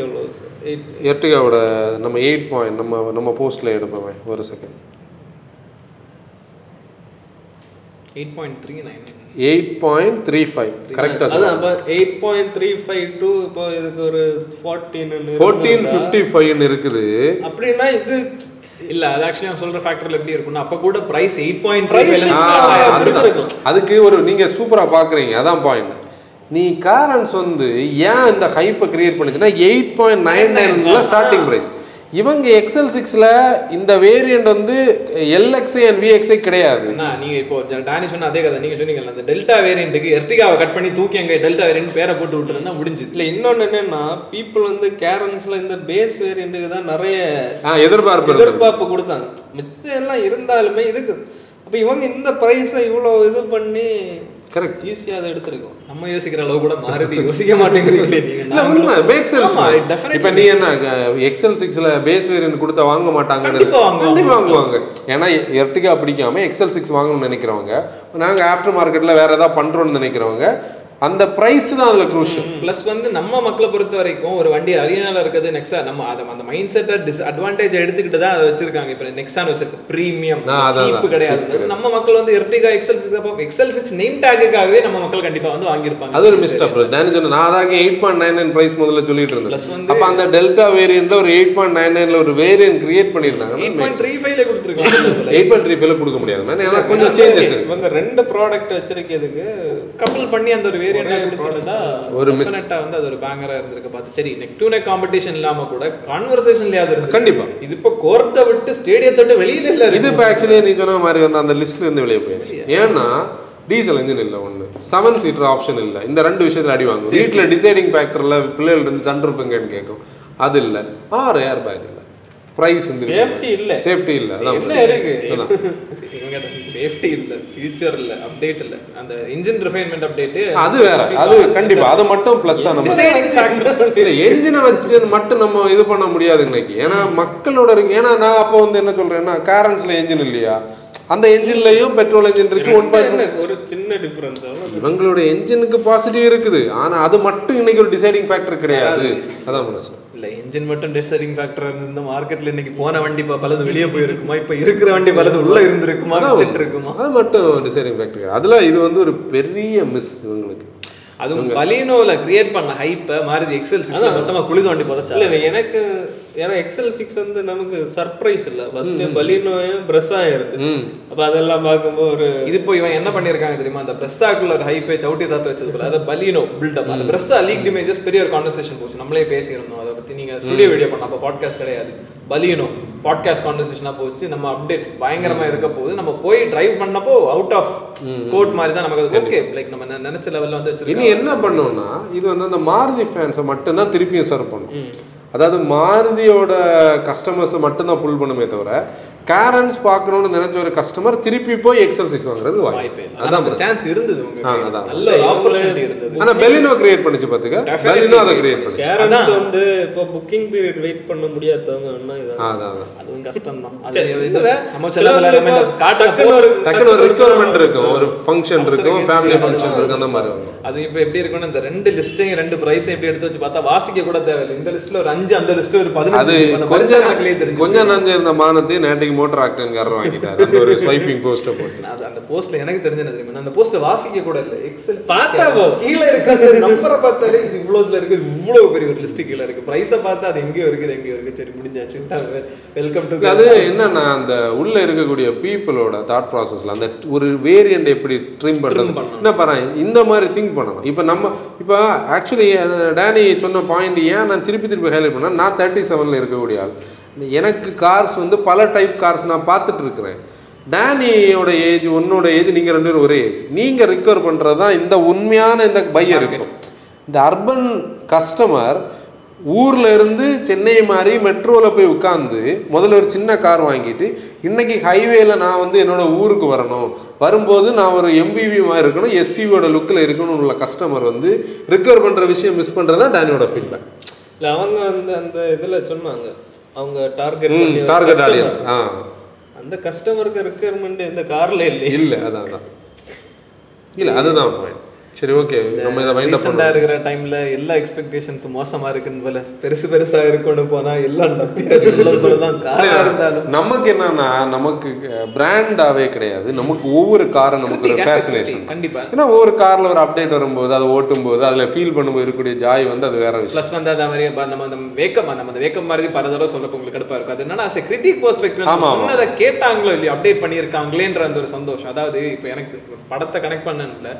எயிட்
எர்டிகாவோட நம்ம எயிட் பாயிண்ட் நம்ம நம்ம போஸ்ட்டில் எடுப்போமே ஒரு second
eight point three nine
eight point three five கரெக்டாக
அதான் அப்ப eight point three five two இப்போ இதுக்கு ஒரு ஃபோர்டீன்
ஃபோர்டீன் ஃபிஃப்டி ஃபைவ்னு இருக்குது.
அப்படின்னா இது
இல்ல அது ஆக்சுவலி நான் சொல்ற ஃபேக்டர்ல எப்படி இருக்கும்னா அப்ப கூட பிரைஸ் எயிட் பாயிண்ட்.
அதுக்கு ஒரு நீங்க சூப்பரா பாக்குறீங்க அதான் பாயிண்ட் நீ காரன்ஸ் வந்து ஏன் இந்த ஹைப்பை கிரியேட் பண்ணுச்சுன்னா எயிட் பாயிண்ட் நைன் நைன்ல ஸ்டார்டிங் பிரைஸ் இவங்க எக்ஸல் சிக்ஸ்ல இந்த வேரியண்ட் வந்து எல்எக்ஸ்ஐ அண்ட் விஎக்ஸ்ஐ கிடையாது.
என்ன நீங்க இப்போ டானி சொன்ன அதே கதை நீங்க சொன்னீங்கல்ல அந்த டெல்டா வேரியண்ட்டுக்கு எர்டிகாவை கட் பண்ணி தூக்கி அங்க டெல்டா வேரியண்ட் பேரை போட்டு விட்டுருந்தா முடிஞ்சுது.
இல்ல இன்னொன்னு என்னன்னா பீப்புள் வந்து கேரன்ஸ்ல இந்த பேஸ் வேரியண்ட்டுக்கு தான் நிறைய
எதிர்பார்ப்பு.
எதிர்பார்ப்பு கொடுத்தாங்க. மிச்சம் எல்லாம் இருந்தாலுமே இதுக்கு அப்ப இவங்க இந்த பிரைஸை இவ்வளவு இது பண்ணி
கரெக்ட்
ஈஸியா அதை எடுத்திருக்கோம்.
நம்ம யோசிக்கிற அளவு கூட மாறுதி. யோசிக்க மாட்டேங்கிறீங்களே நீங்க.
இல்ல உண்மை. மேக் சென்ஸ் இப்போ நீ என்ன எக்ஸல் சிக்ஸ்ல பேஸ் வேரியன்ட் கொடுத்தா வாங்க மாட்டாங்கன்னு
கண்டிப்பா வாங்குவாங்க.
ஏன்னா எர்டிகா பிடிக்காம எக்ஸல் சிக்ஸ் வாங்கணும்னு நினைக்கிறவங்க நாங்க ஆஃப்டர் மார்க்கெட்ல வேற ஏதாவது பண்றோம்னு நினைக்கிறவங்க அந்த பிரைஸ் தான் அதுல குரூஷியல்
ப்ளஸ் வந்து நம்ம மக்களை பொறுத்த வரைக்கும் ஒரு வண்டி அரியனால இருக்கிறது நெக்ஸா நம்ம அதை அந்த மைண்ட் செட்டை டிஸ் அட்வான்டேஜ் எடுத்துக்கிட்டு தான் அதை வச்சிருக்காங்க. இப்போ நெக்ஸான் வச்சிருக்கு. ப்ரீமியம்
ஆ, அதான்,
சீப்
அதான்.
கிடையாது. நம்ம மக்கள் வந்து Ertiga XL six XL six name டேக்குக்காகவே நம்ம மக்கள் கண்டிப்பா வந்து வாங்கியிருப்பாங்க.
அது ஒரு மிஸ்டப் டேனி சொன்ன நான் அதாங்க eight point nine nine price முதல்ல சொல்லிட்டு இருந்தேன்.
வந்து-
அப்ப அந்த டெல்டா வேரியன்ட்ல ஒரு எயிட் பாயிண்ட் நைன் நைன்ல ஒரு வேரியன்ட் கிரியேட் பண்ணிருந்தாங்க
எயிட் பாயிண்ட் த்ரீ ஃபைவ்ல கொடுத்துருக்காங்க
எயிட் பாயிண்ட் த்ரீ ஃபைவ்ல கொடுக்க முடியாது. ஏன்னா கொஞ்சம் சேஞ்சஸ்
இவங்க ரெண்டு ப்ராடக்ட் வச்சிருக்கிறதுக்கு
கப்பல் பண்ணி அந்த ஒரு
ஒரு.
டெஃபினட்டா வந்து அது ஒரு பேங்கரா இருந்திருக்கு. பார்த்து சரி நெக் டு நெக் காம்படிஷன் இல்லாம கூட கான்வர்சேஷன்லயாவது இருந்து
கண்டிப்பா.
இது இப்போ கோர்ட்டை விட்டு ஸ்டேடியத்தை விட்டு வெளியில இல்ல
இது இப்போ ஆக்சுவலி நீ சொன்ன மாதிரி வந்து அந்த லிஸ்ட்ல இருந்து வெளியே போயிடுச்சு. ஏன்னா டீசல் இன்ஜின் இல்லை ஒன்று செவன் சீட்டர் ஆப்ஷன் இல்லை. இந்த ரெண்டு விஷயத்துல அடி வாங்கும். வீட்டில் டிசைடிங் ஃபேக்டரில் பிள்ளைகள் இருந்து சன்ரூஃபுங்கன்னு கேட்கும். அது இல்லை. ஆறு ஏர் பேக் ப்ரைஸ் வந்து
சேஃப்டி இல்ல.
சேஃப்டி இல்லை
என்ன இருக்கு.
சேஃப்டி இல்ல. ஃபியூச்சர் இல்ல. அப்டேட் இல்ல. அந்த இன்ஜின் ரிஃபைன்மெண்ட் அப்டேட்
அது வேற. அது கண்டிப்பா. அது மட்டும் ப்ளஸ் நம்ம
ஃபேக்டர்
இல்ல என்ஜினை வச்சுட்டு மட்டும் நம்ம இது பண்ண முடியாது இன்னைக்கு. ஏன்னா மக்களோட இருக்கு. ஏன்னா நான் அப்போ வந்து என்ன சொல்றேன்னா காரன்ஸ்ல என்ஜின் இல்லையா? அந்த என்ஜின்லயும் பெட்ரோல் என்ஜின் இருக்கு ஒன்
என்ன ஒரு சின்ன டிஃபரன்ஸ்
இவங்களோட என்ஜினுக்கு பாசிட்டிவ் இருக்குது. ஆனா அது மட்டும் இன்னைக்கு ஒரு டிசைடிங் ஃபேக்டர் கிடையாது. அதான் மனசு
இல்ல இன்ஜின் மட்டும் டிசைடிங் ஃபேக்டர் இருந்த மார்க்கெட்ல இன்னைக்கு போன வண்டி பலது வெளியே போயிருக்குமா? இப்ப இருக்கிற வண்டி பலது உள்ள இருந்திருக்குமா? இருக்குமா
அது மட்டும் டிசைடிங் ஃபேக்டர் அதுல இது வந்து ஒரு பெரிய மிஸ் இவங்களுக்கு.
அதுவும் பலினோல கிரியேட் பண்ண ஹைப்ப மாருதி எக்ஸல் சிக்ஸ் மொத்தமா குளிது வண்டி புதைச்சா.
இல்ல எனக்கு ஏன்னா எக்ஸல் சிக்ஸ் வந்து நமக்கு சர்ப்ரைஸ் இல்ல. ஃபர்ஸ்ட் பலினோயும் பிரஸ்ஸா இருக்கு
ம்.
அப்ப அதெல்லாம் பார்க்கும்போது ஒரு
இது இப்போ இவன் என்ன பண்ணிருக்காங்க தெரியுமா? அந்த பிரஸ்ஸாக்குள்ள ஒரு ஹைப்பே சவுட்டி தாத்து வச்சது போல அதை பலினோ பில்டப் அந்த பிரஸ்ஸா லீக் இமேஜஸ் பெரிய ஒரு கான்வர்சேஷன் போச்சு. நம்மளே பேசியிருந்தோம். அதை பத்தி நீங்க ஸ்டுடியோ வீடியோ பண்ண அப்போ பாட்காஸ்ட் கிடையாது. பலினோ பாட்காஸ்ட் கான்வர்சேஷனா போச்சு. நம்ம அப்டேட்ஸ் பயங்கரமா இருக்க போகுது. நம்ம போய் டிரைவ் பண்ணப்போ அவுட் ஆஃப் கோட் மாதிரி தான் நமக்கு ஓகே லைக் நம்ம நினைச்ச லெவல்ல வந்து
இனி
வச்சிருக்கோம்
என்ன பண்ணோம்னா இது வந்து அந்த மாருதி ஃபேன்ஸை மட்டும்தான் திருப்பியும் சர்வ் பண்ணும் அதாவது மாருதியோட கஸ்டமர்ஸை மட்டும்தான் புல் பண்ணுமே தவிர கேரன்ஸ் பார்க்கணும்னு நினைச்ச ஒரு கஸ்டமர் திருப்பி போய் எக்ஸல் சிக்ஸ் வாங்குறது வாய்ப்பு.
ஆனா அந்த சான்ஸ் இருந்தது
ஆ,
உங்களுக்கு
அதான்.
நல்ல ஒரு ஆப்பர்ச்சுனிட்டி இருந்தது.
ஆனா பெலினோ கிரியேட் பண்ணிச்சு பாத்துக்க. பெலினோ அதை கிரியேட் பண்ணிச்சு.
கேரன்ஸ் வந்து இப்போ புக்கிங் பீரியட் வெயிட் பண்ண முடியாதவங்க
அதான்
அதுவும் கஷ்டம் தான் நம்ம
சில
post-
ஒரு-
இருக்கும் ஒரு ஃபங்க்ஷன் இருக்கும் ஃபேமிலி ஃபங்க்ஷன் இருக்கும் அந்த மாதிரி
அது இப்போ எப்படி இருக்கும்னு இந்த ரெண்டு லிஸ்ட்டையும் ரெண்டு பிரைஸையும் எப்படி எடுத்து வச்சு பார்த்தா வாசிக்க கூட தேவையில்லை. இந்த லிஸ்ட்ல ஒரு அஞ்சு அந்த லிஸ்ட்ல ஒரு பதினஞ்சு அந்த
கொஞ்ச
பரிசு கணக்குலயே தெரிஞ்சு
கொஞ்சம் நஞ்சு இருந்த மானத்தையும் நேற்றுக்கு மோட்டர் ஆக்டன்காரர் வாங்கிட்டாரு. அந்த ஒரு ஸ்வைப்பிங் போஸ்ட்டை போட்டு.
அது அந்த போஸ்ட்ல எனக்கு தெரிஞ்ச என்ன தெரியுமா? அந்த போஸ்ட்டை வாசிக்க கூட இல்லை. எக்ஸல்
பார்த்தா போதும்.
கீழே இருக்க அந்த நம்பரை பார்த்தாலே இது இவ்வளவுல இருக்கு இது இவ்வளவு பெரிய ஒரு லிஸ்ட் கீழே இருக்கு. பிரைஸை பார்த்தா அது எங்கேயோ இருக்குது எங்கேயோ இருக்கு சரி முடிஞ்சாச்சு வெல்கம் டு
அது என்னன்னா அந்த உள்ள இருக்கக்கூடிய பீப்புளோட தாட் ப்ராசஸ்ல அந்த ஒரு வேரியண்ட் எப்படி ட்ரிம் பண்றது?
பண்ணணும்.
என்ன பாரு இந்த மாதிரி திங்க் பண்ணணும். இப்போ நம்ம இப்போ ஆக்சுவலி டேனி சொன்ன பாயிண்ட் ஏன் நான் திருப்பி திருப்பி ஹைலைட் பண்ணா நான் தேர்ட்டி செவனில் இருக்கக்கூடிய ஆள். எனக்கு கார்ஸ் வந்து பல டைப் கார்ஸ் நான் பார்த்துட்டு இருக்கிறேன் டேனியோட ஏஜ் உன்னோட ஏஜ் நீங்கள் ரெண்டு பேரும் ஒரே ஏஜ் நீங்கள் ரிக்கவர் பண்ணுறது தான் இந்த உண்மையான இந்த பையர் இருக்கும். இந்த அர்பன் கஸ்டமர் ஊர்ல இருந்து சென்னை மாதிரி மெட்ரோவில் போய் உட்காந்து முதல்ல ஒரு சின்ன கார் வாங்கிட்டு இன்னைக்கு ஹைவேல நான் வந்து என்னோட ஊருக்கு வரணும். வரும்போது நான் ஒரு எம்பிவி மாதிரி இருக்கணும் எஸ்சியோட லுக்கில் இருக்கணும் உள்ள கஸ்டமர் வந்து ரிக்கவர் பண்ணுற விஷயம் மிஸ் பண்ணுறது தான் டேனியோட ஃபீட்பேக்
இல்ல அவங்க வந்து அந்த இதுல சொன்னாங்க. அவங்க டார்கெட்
டார்கெட் ஆடியன்ஸ் ஆ.
அந்த கஸ்டமருக்கு ரெக்குயர்மெண்ட் இந்த கார்ல இல்லை
இல்லை அதான் அதான். இல்லை அதுதான் பாயிண்ட் சரி ஓகே நம்ம இதை வைண்ட் அப்
இருக்கிற டைம்ல எல்லா எக்ஸ்பெக்டேஷன்ஸ் மோசமா இருக்குன்னு போல. பெருசு பெருசா இருக்குன்னு போனா எல்லாம் காரா இருந்தாலும்.
நமக்கு என்னன்னா நமக்கு பிராண்டாவே கிடையாது. நமக்கு ஒவ்வொரு காரும் நமக்கு ஒரு ஃபேசினேஷன்
கண்டிப்பா.
ஏன்னா ஒவ்வொரு கார்ல ஒரு அப்டேட் வரும்போது அதை ஓட்டும் போது அதுல ஃபீல் பண்ணும்போது இருக்கக்கூடிய ஜாய் வந்து அது வேற விஷயம்.
ப்ளஸ் வந்து அந்த மாதிரி நம்ம அந்த வேக்கம் நம்ம அந்த வேக்கம் மாதிரி பல தடவை சொல்லப்போ உங்களுக்கு கடுப்பா இருக்கும். அது என்னன்னா perspective
ஆமா, ஆமா.
சொன்னதை கேட்டாங்களோ இல்லையோ அப்டேட் பண்ணியிருக்காங்களேன்ற அந்த ஒரு சந்தோஷம். அதாவது இப்போ எனக்கு படத்தை கனெக்ட் பண்ணல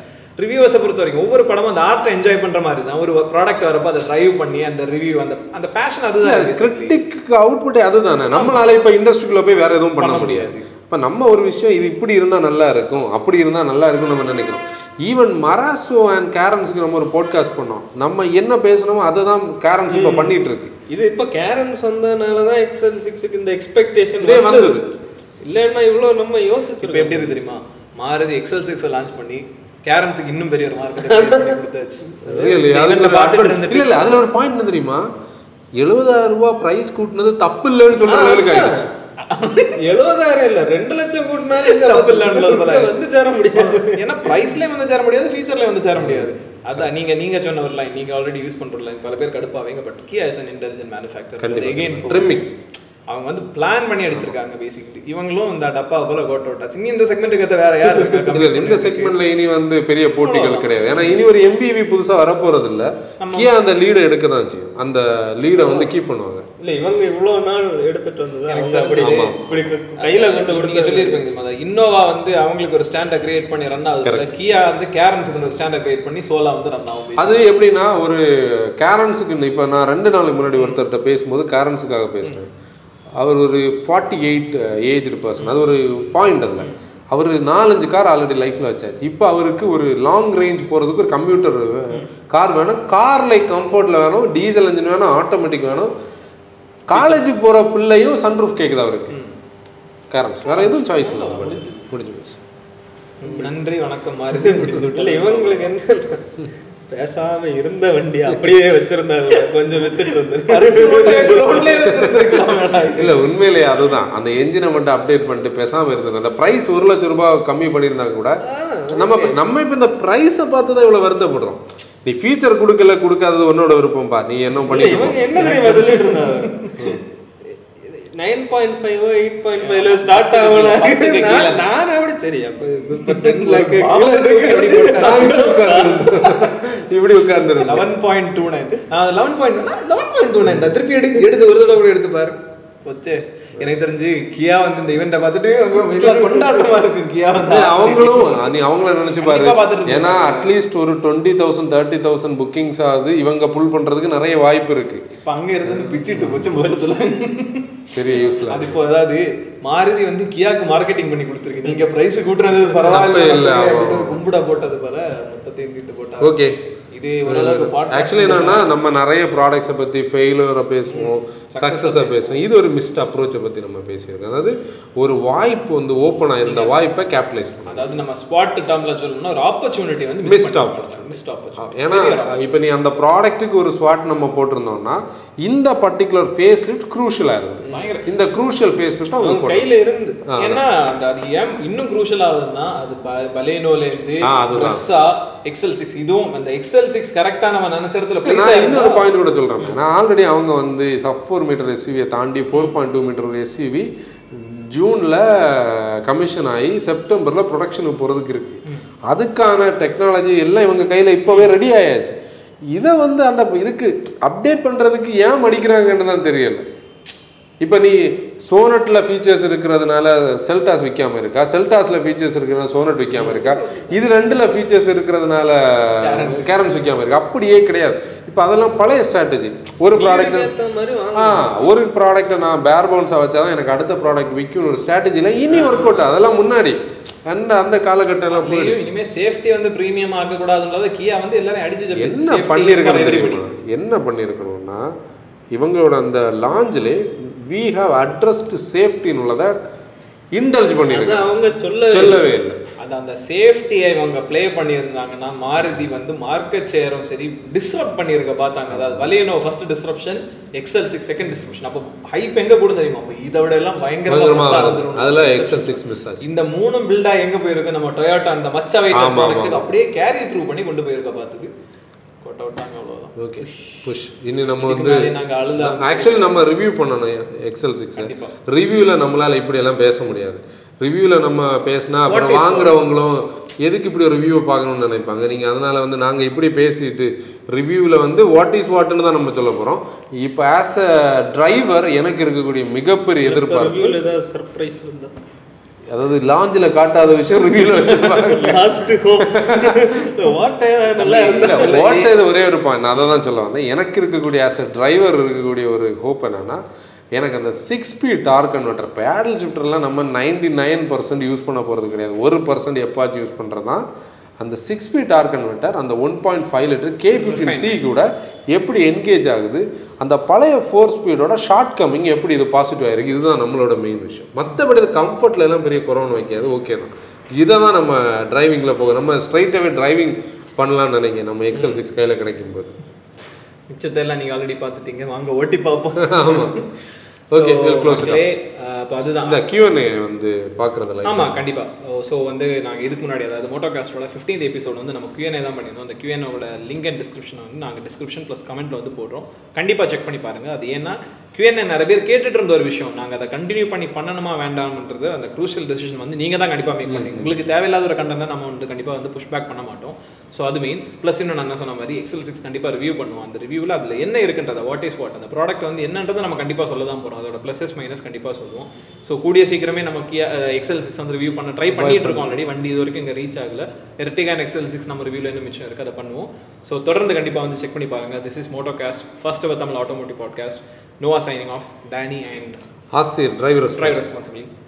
ரிவ்யூவர்ஸை பொறுத்த வரைக்கும் ஒவ்வொரு படமும் அந்த ஆர்ட்டை என்ஜாய் பண்ற மாதிரி தான். ஒரு ப்ராடக்ட் வரப்போ அதை ட்ரைவ் பண்ணி அந்த ரிவ்யூ அந்த அந்த பேஷன் அதுதான்.
கிரிட்டிக் அவுட்புட் அதுதானே. நம்மளால இப்ப இண்டஸ்ட்ரிக்குள்ள போய் வேற எதுவும் பண்ண முடியாது. இப்ப நம்ம ஒரு விஷயம் இது இப்படி இருந்தா நல்லா இருக்கும் அப்படி இருந்தா நல்லா இருக்கும் நம்ம நினைக்கிறோம். ஈவன் மராசோ அண்ட் கேரன்ஸ்க்கு நம்ம ஒரு போட்காஸ்ட் பண்ணோம். நம்ம என்ன பேசணுமோ அதை தான் கேரன்ஸ் இப்ப பண்ணிட்டு இருக்கு.
இது இப்ப கேரன்ஸ் வந்ததுனால தான் எக்ஸல் சிக்ஸுக்கு இந்த எக்ஸ்பெக்டேஷன்
வந்தது.
இல்லைன்னா இவ்வளவு நம்ம
இப்போ
யோசிச்சிருக்கோம்
எப்படி இருக்கு தெரியுமா? மாருதி எக்ஸல் சிக்ஸை லான்ச் பண்ணி கேரன்ஸுக்கு இன்னும் பெரிய ஒரு மார்க்கெட் கொடுத்தாச்சு
இல்ல இல்ல அதுல ஒரு பாயிண்ட் என்ன தெரியுமா? எழுபதாயிரம் ரூபாய் பிரைஸ் கூட்டினது தப்பு இல்லைன்னு சொல்ற அளவுக்கு ஆயிடுச்சு.
எழுபதாயிரம் இல்ல ரெண்டு லட்சம் கூட்டினாலும்
தப்பு இல்லைன்னு
வந்து சேர முடியாது.
ஏன்னா பிரைஸ்லயே வந்து சேர முடியாது ஃபீச்சர்ல வந்து சேர முடியாது. அதான் நீங்க நீங்க சொன்ன ஒரு லைன் நீங்க ஆல்ரெடி யூஸ் பண்ற லைன் பல பேர் கடுப்பாவீங்க but Kia is an intelligent manufacture again
trimming
அவங்க வந்து பிளான் பண்ணி அடிச்சிருக்காங்க பேசிக்கலி இவங்களும் இந்த டப்பா போல கோட் அவுட் ஆச்சு இந்த செக்மெண்ட்டுக்கு ஏத்த வேற யார்
இந்த செக்மெண்ட்ல இனி வந்து பெரிய போட்டிகள் கிடையாது. ஏன்னா இனி ஒரு எம்பிவி புதுசா வரப்போறது இல்ல கியா அந்த லீடை எடுக்க தான் செய்யும். அந்த லீடை வந்து கீப் பண்ணுவாங்க.
இல்ல இவங்க இவ்வளவு நாள் எடுத்துட்டு வந்தது இப்படி கையில கொண்டு கொடுத்து
சொல்லியிருப்பீங்க இன்னோவா வந்து அவங்களுக்கு ஒரு ஸ்டாண்டை கிரியேட் பண்ணி ரன் ஆகுது. கியா வந்து கேரன்ஸுக்கு ஒரு ஸ்டாண்டை கிரியேட் பண்ணி சோலா வந்து ரன் ஆகும்
அது எப்படின்னா ஒரு கேரன்ஸுக்கு இப்போ நான் ரெண்டு நாளுக்கு முன்னாடி ஒருத்தர்கிட்ட பேசும்போது கேரன்ஸுக்காக பேசினேன் அவர் ஒரு ஃபார்ட்டி எயிட் ஏஜ்டு பர்சன் அது ஒரு பாயிண்ட் அதில். அவர் நாலஞ்சு கார் ஆல்ரெடி லைஃப்பில் வச்சாச்சு. இப்போ அவருக்கு ஒரு லாங் ரேஞ்ச் போகிறதுக்கு ஒரு கம்ப்யூட்டர் கார் வேணும். கார் லைக் கம்ஃபர்ட்டில் வேணும். டீசல் இன்ஜின் வேணும். ஆட்டோமேட்டிக் வேணும். காலேஜ் போகிற பிள்ளையும் சன்ரூஃப் கேட்குது அவருக்கு. கேரன்ஸ் வேற எதுவும் சாய்ஸ் இல்லை. முடிஞ்சு போச்சு.
நன்றி வணக்கம். மாறுதி முடிந்து
இவங்களுக்கு என்ன? பேசாம இருந்த வண்டி அப்படியே வச்சிருந்தாங்க. கொஞ்சம் வித்துட்டு வந்து.
இல்ல உண்மையிலேயே அதுதான். அந்த என்ஜினை மட்டும் அப்டேட் பண்ணிட்டு பேசாம இருந்தது அந்த பிரைஸ் ஒரு லட்சம் ரூபாய் கம்மி பண்ணியிருந்தா கூட நம்ம நம்ம இப்ப இந்த பிரைஸை பார்த்து தான் இவ்வளவு வருத்தப்படுறோம். நீ ஃபீச்சர் கொடுக்கல கொடுக்காதது உன்னோட விருப்பம்பா. நீ என்ன
இல்ல,
பண்ணிட்டு
இவங்க
போ.
என்ன தெரியுமா nine point five eight point ஃபைவ்ல ஸ்டார்ட்
கீழே.
நான் எப்படி சரி அப்ப இது இப்ப 10 lakh
பாவம்
கீழே இருக்கு.
அப்படி போட்டா.
நான் இப்படி உட்கார்ந்திருந்தேன். இப்படி உட்கார்ந்துருந்தேன்
11.29 நான் 11.9 11.29 திருப்பி எடுத்து எடுத்து ஒரு தடவை கூட எடுத்து பாரு. போச்சே. எனக்கு தெரிஞ்சு கியா வந்து இந்த ஈவெண்ட்டை பார்த்துட்டு கொண்டாட்டமா இருக்கு கியா வந்து
அவங்களும் நீ அவங்கள நினைச்சு பாரு. ஏன்னா அட்லீஸ்ட் ஒரு twenty thousand thirty thousand bookings ஆகுது. இவங்க புல் பண்றதுக்கு நிறைய வாய்ப்பு இருக்கு.
இப்ப அங்க இருந்து பிச்சிட்டு போச்சு மொத்தத்துல
பெரிய யூஸ்ல
அது இப்போ அதாவது மாருதி வந்து கியாக்கு மார்க்கெட்டிங் பண்ணி கொடுத்துருக்கு. நீங்க பிரைஸ் கூட்டுறது பரவாயில்ல
இல்ல,
கும்பிடா போட்டது போல மொத்தத்தையும் தீர்த்து போட்டா
ஓகே.
இது
ஆக்சுவலி என்னன்னா நம்ம நிறைய ப்ராடக்ட்ஸை பற்றி ஃபெயிலியரை பேசுவோம் சக்ஸஸை பேசுவோம். இது ஒரு மிஸ்ட் அப்ரோச்சை பற்றி நம்ம பேசியிருக்கோம். அதாவது ஒரு வாய்ப்பு வந்து ஓப்பன் ஆயிருந்த வாய்ப்பை கேபிட்டலைஸ் பண்ணணும்.
அதாவது நம்ம ஸ்பாட் டேர்ம்ல சொல்லணும்னா ஒரு ஆப்பர்ச்சுனிட்டி வந்து
Missed opportunity.
மிஸ்ட் ஆப்பர்ச்சுனிட்டி
ஏன்னா இப்போ நீ அந்த ப்ராடக்ட்டுக்கு ஒரு ஸ்வாட் நம்ம போட்டிருந்தோம்னா இந்த பர்டிகுலர் ஃபேஸ் லிஃப்ட் க்ரூஷியலாக இருந்தது. இந்த க்ரூஷியல் ஃபேஸ் லிஃப்ட் அவங்க.
கையில இருந்து.
ஏன்னா அந்த அது ஏன் இன்னும் குரூஷியல் ஆகுதுன்னா அது ப- பலேனோல இருந்து
ஆ, அதுதான்.
ப்ரெஸ்ஸா எக்ஸல் சிக்ஸ் இதுவும் அந்த எக்ஸல் சிக்ஸ் கரெக்டா நம்ம நினைச்ச இடத்துல
நான் இன்னொரு பாயிண்ட் கூட சொல்கிறேன் நான் ஆல்ரெடி அவங்க வந்து சப் ஃபோர் மீட்டர் எஸ்யூவியை தாண்டி four point two metre SUV ஜூனில் commission ஆகி செப்டம்பரில் ப்ரொடக்ஷனுக்கு போகிறதுக்கு இருக்குது அதுக்கான டெக்னாலஜி எல்லாம் இவங்க கையில் இப்போவே ரெடி ஆயாச்சு. இதை வந்து அந்த இதுக்கு அப்டேட் பண்ணுறதுக்கு ஏன் மடிக்கிறாங்கன்னு தான் தெரியல. இப்போ நீ சோனட்டில் ஃபீச்சர்ஸ் இருக்கிறதுனால செல்டாஸ் விற்காம இருக்கா? செல்டாஸில் ஃபீச்சர்ஸ் இருக்கிறதுனால சோனட் விற்காம இருக்கா? இது ரெண்டில் ஃபீச்சர்ஸ் இருக்கிறதுனால கேரன்ஸ் விற்காம இருக்கா? அப்படியே கிடையாது. இப்போ அதெல்லாம் பழைய ஸ்ட்ராட்டஜி ஒரு ப்ராடக்ட் ஆ ஒரு ப்ராடக்ட்டை நான் பேர் பவுன்ஸாக வச்சா தான் எனக்கு அடுத்த ப்ராடக்ட் விற்கும்னு ஒரு ஸ்ட்ராட்டஜியில் இனி ஒர்க் அவுட் அதெல்லாம் முன்னாடி. அந்த அந்த காலகட்டம்லாம் போயிடுச்சு.
இனிமே சேஃப்டி வந்து பிரீமியம் ஆக்க கூடாதுன்றத கியா வந்து எல்லாரும் அடிச்சு.
என்ன பண்ணியிருக்கணும் என்ன பண்ணியிருக்கணும்னா இவங்களோட அந்த லாஞ்சிலே வி ஹாவ் அட்ரஸ்டு சேஃப்டின்னு உள்ளதை இன்டல்ஜ்
அது
பண்ணிருக்காங்க
அவங்க சொல்ல
சொல்லவே இல்லை.
அது அந்த சேஃப்டியை இவங்க ப்ளே பண்ணியிருந்தாங்கன்னா மாருதி வந்து மார்க்கெட் ஷேரும் சரி டிஸ்டர்ப் பண்ணியிருக்க பார்த்தாங்க. அதாவது வலியனோ first disruption XL six second disruption அப்போ ஹைப் எங்க கூட தெரியுமா? அப்போ இதை விட எல்லாம்
பயங்கரமா
பயங்கரமா
வரும்.
இருந்துரும்
அதுல எக்ஸல் சிக்ஸ் மிஸ் ஆச்சு.
இந்த மூணும் பில்டா எங்க போயிருக்கு? நம்ம டொயோட்டா அந்த மச்ச வெயிட் அப்படியே கேரி த்ரூ பண்ணி கொண்டு போயிருக்க பார்த்துக்கு. கொட்ட விட்டாங்க அவ்வளவுதான்.
ஓகே புஷ் இன்னும் நம்ம வந்து
அழுதா
ஆக்சுவலி நம்ம ரிவ்யூ பண்ணணும் எக்ஸல் சிக்ஸ். ரிவ்யூவில் நம்மளால இப்படி எல்லாம் பேச முடியாது. ரிவ்யூவில் நம்ம பேசினா அப்புறம்
What is
வாங்குறவங்களும் எதுக்கு இப்படி ஒரு ரிவ்யூவை பார்க்கணும்னு நினைப்பாங்க? நீங்கள் அதனால வந்து நாங்கள் இப்படி பேசிட்டு ரிவ்யூவில் வந்து வாட் இஸ் வாட்னு தான் நம்ம சொல்ல போகிறோம் இப்போ ஆஸ் அ டிரைவர் எனக்கு இருக்கக்கூடிய மிகப்பெரிய எதிர்பார்ப்பு
ரிவ்யூல ஏதாவது சர்ப்ரைஸ் இருந்தா?
அதாவது லாஞ்சில் காட்டாத விஷயம்
இருந்தா
இல்ல, ஓட்டது ஒரே ஒரு பாயிண்ட் நான் அதை தான் சொல்ல வந்தேன். எனக்கு இருக்கக்கூடிய ஆஸ் அ டிரைவர் இருக்கக்கூடிய ஒரு ஹோப் என்னன்னா எனக்கு அந்த six speed torque converter paddle ஷிஃப்டர்லாம் நம்ம நைன்டி நைன் பர்சன்ட் யூஸ் பண்ண போகிறது கிடையாது. ஒரு பர்சன்ட் எப்பாச்சும் யூஸ் பண்ணுறது தான் அந்த சிக்ஸ் ஸ்பீட் டார்க் கன்வெர்ட்டர் அந்த one point five litre K fifteen C கூட எப்படி என்கேஜ் ஆகுது? அந்த பழைய ஃபோர் ஸ்பீடோட ஷார்ட் கம்மிங் எப்படி இது பாசிட்டிவ் ஆயிருக்கு? இதுதான் நம்மளோட மெயின் விஷயம். மற்றபடி இது கம்ஃபர்ட்ல எல்லாம் பெரிய குறவன் வைக்காது ஓகே தான். இதை தான் நம்ம டிரைவிங்கில் போக நம்ம ஸ்ட்ரைட்டாகவே டிரைவிங் பண்ணலாம்னு நினைக்கிறேன். நம்ம எக்ஸல் சிக்ஸ் கையில் கிடைக்கும் போது
மிச்சத்தை எல்லாம் நீங்க ஆல்ரெடி பார்த்துட்டீங்க. வாங்க ஓட்டி பார்ப்போம்.
ஆமாம் ஓகே வில் க்ளோஸ்
இப்போ அதுதான்.
இந்த கியூஎன்ஏ வந்து பார்க்குறதுல
ஆமா கண்டிப்பா. ஸோ வந்து நாங்க இதுக்கு முன்னாடி அதாவது மோட்டோகாஸ்டோட ஃபிஃப்டீன்த் எபிசோட் வந்து நம்ம Q&A தான் பண்ணியிருந்தோம். அந்த Q&A-ஓட லிங்க் அண்ட் டிஸ்கிரிப்ஷன் வந்து நாங்க டிஸ்கிரிப்ஷன் ப்ளஸ் கமெண்ட்ல வந்து போடுறோம். கண்டிப்பா செக் பண்ணி பாருங்க. அது ஏன்னா Q&A நிறைய பேர் கேட்டுட்டு இருந்த ஒரு விஷயம். நாங்க அதை கண்டினியூ பண்ணி பண்ணணுமா வேண்டாம்ன்றது அந்த க்ரூஷியல் டெசிஷன் வந்து நீங்க தான் கண்டிப்பா மேக் பண்ணீங்க. உங்களுக்கு தேவையில்லாத ஒரு கண்டென்ட் நம்ம வந்து கண்டிப்பா வந்து புஷ் பேக் பண்ண மாட்டோம். ஸோ அது மெயின் ப்ளஸ் இன்னும் நான் என்ன சொன்ன மாதிரி எக்ஸல் சிக்ஸ் கண்டிப்பா ரிவ்யூ பண்ணுவோம். அந்த ரிவ்யூவில் அதில் என்ன இருக்குன்றத வாட் இஸ் வாட் அந்த ப்ராடக்ட் வந்து என்னன்றதை நம்ம கண்டிப்பா சொல்ல தான் போறோம். அதோட ப்ளஸஸ் மைனஸ் கண்டிப்பா சொல்லுவோம். ஸோ கூடிய சீக்கிரமே நம்ம கியா எக்ஸல் சிக்ஸ் வந்து ரிவ்யூ பண்ண ட்ரை பண்ணிட்டு இருக்கோம் ஆல்ரெடி வண்டி இது வரைக்கும் இங்கே ரீச் ஆகல. எர்டிகா அண்ட் எக்ஸல் சிக்ஸ் நம்ம ரிவ்யூவில் என்ன மிச்சம் இருக்கு. அதை பண்ணுவோம். ஸோ தொடர்ந்து கண்டிப்பா வந்து செக் பண்ணி பாருங்க. This is moto cast first our Tamil automotive podcast Noah signing off Danny and
ஆசிரியர் டிரைவர்
ட்ரைவ் ரெஸ்பான்சிபிலிட்டி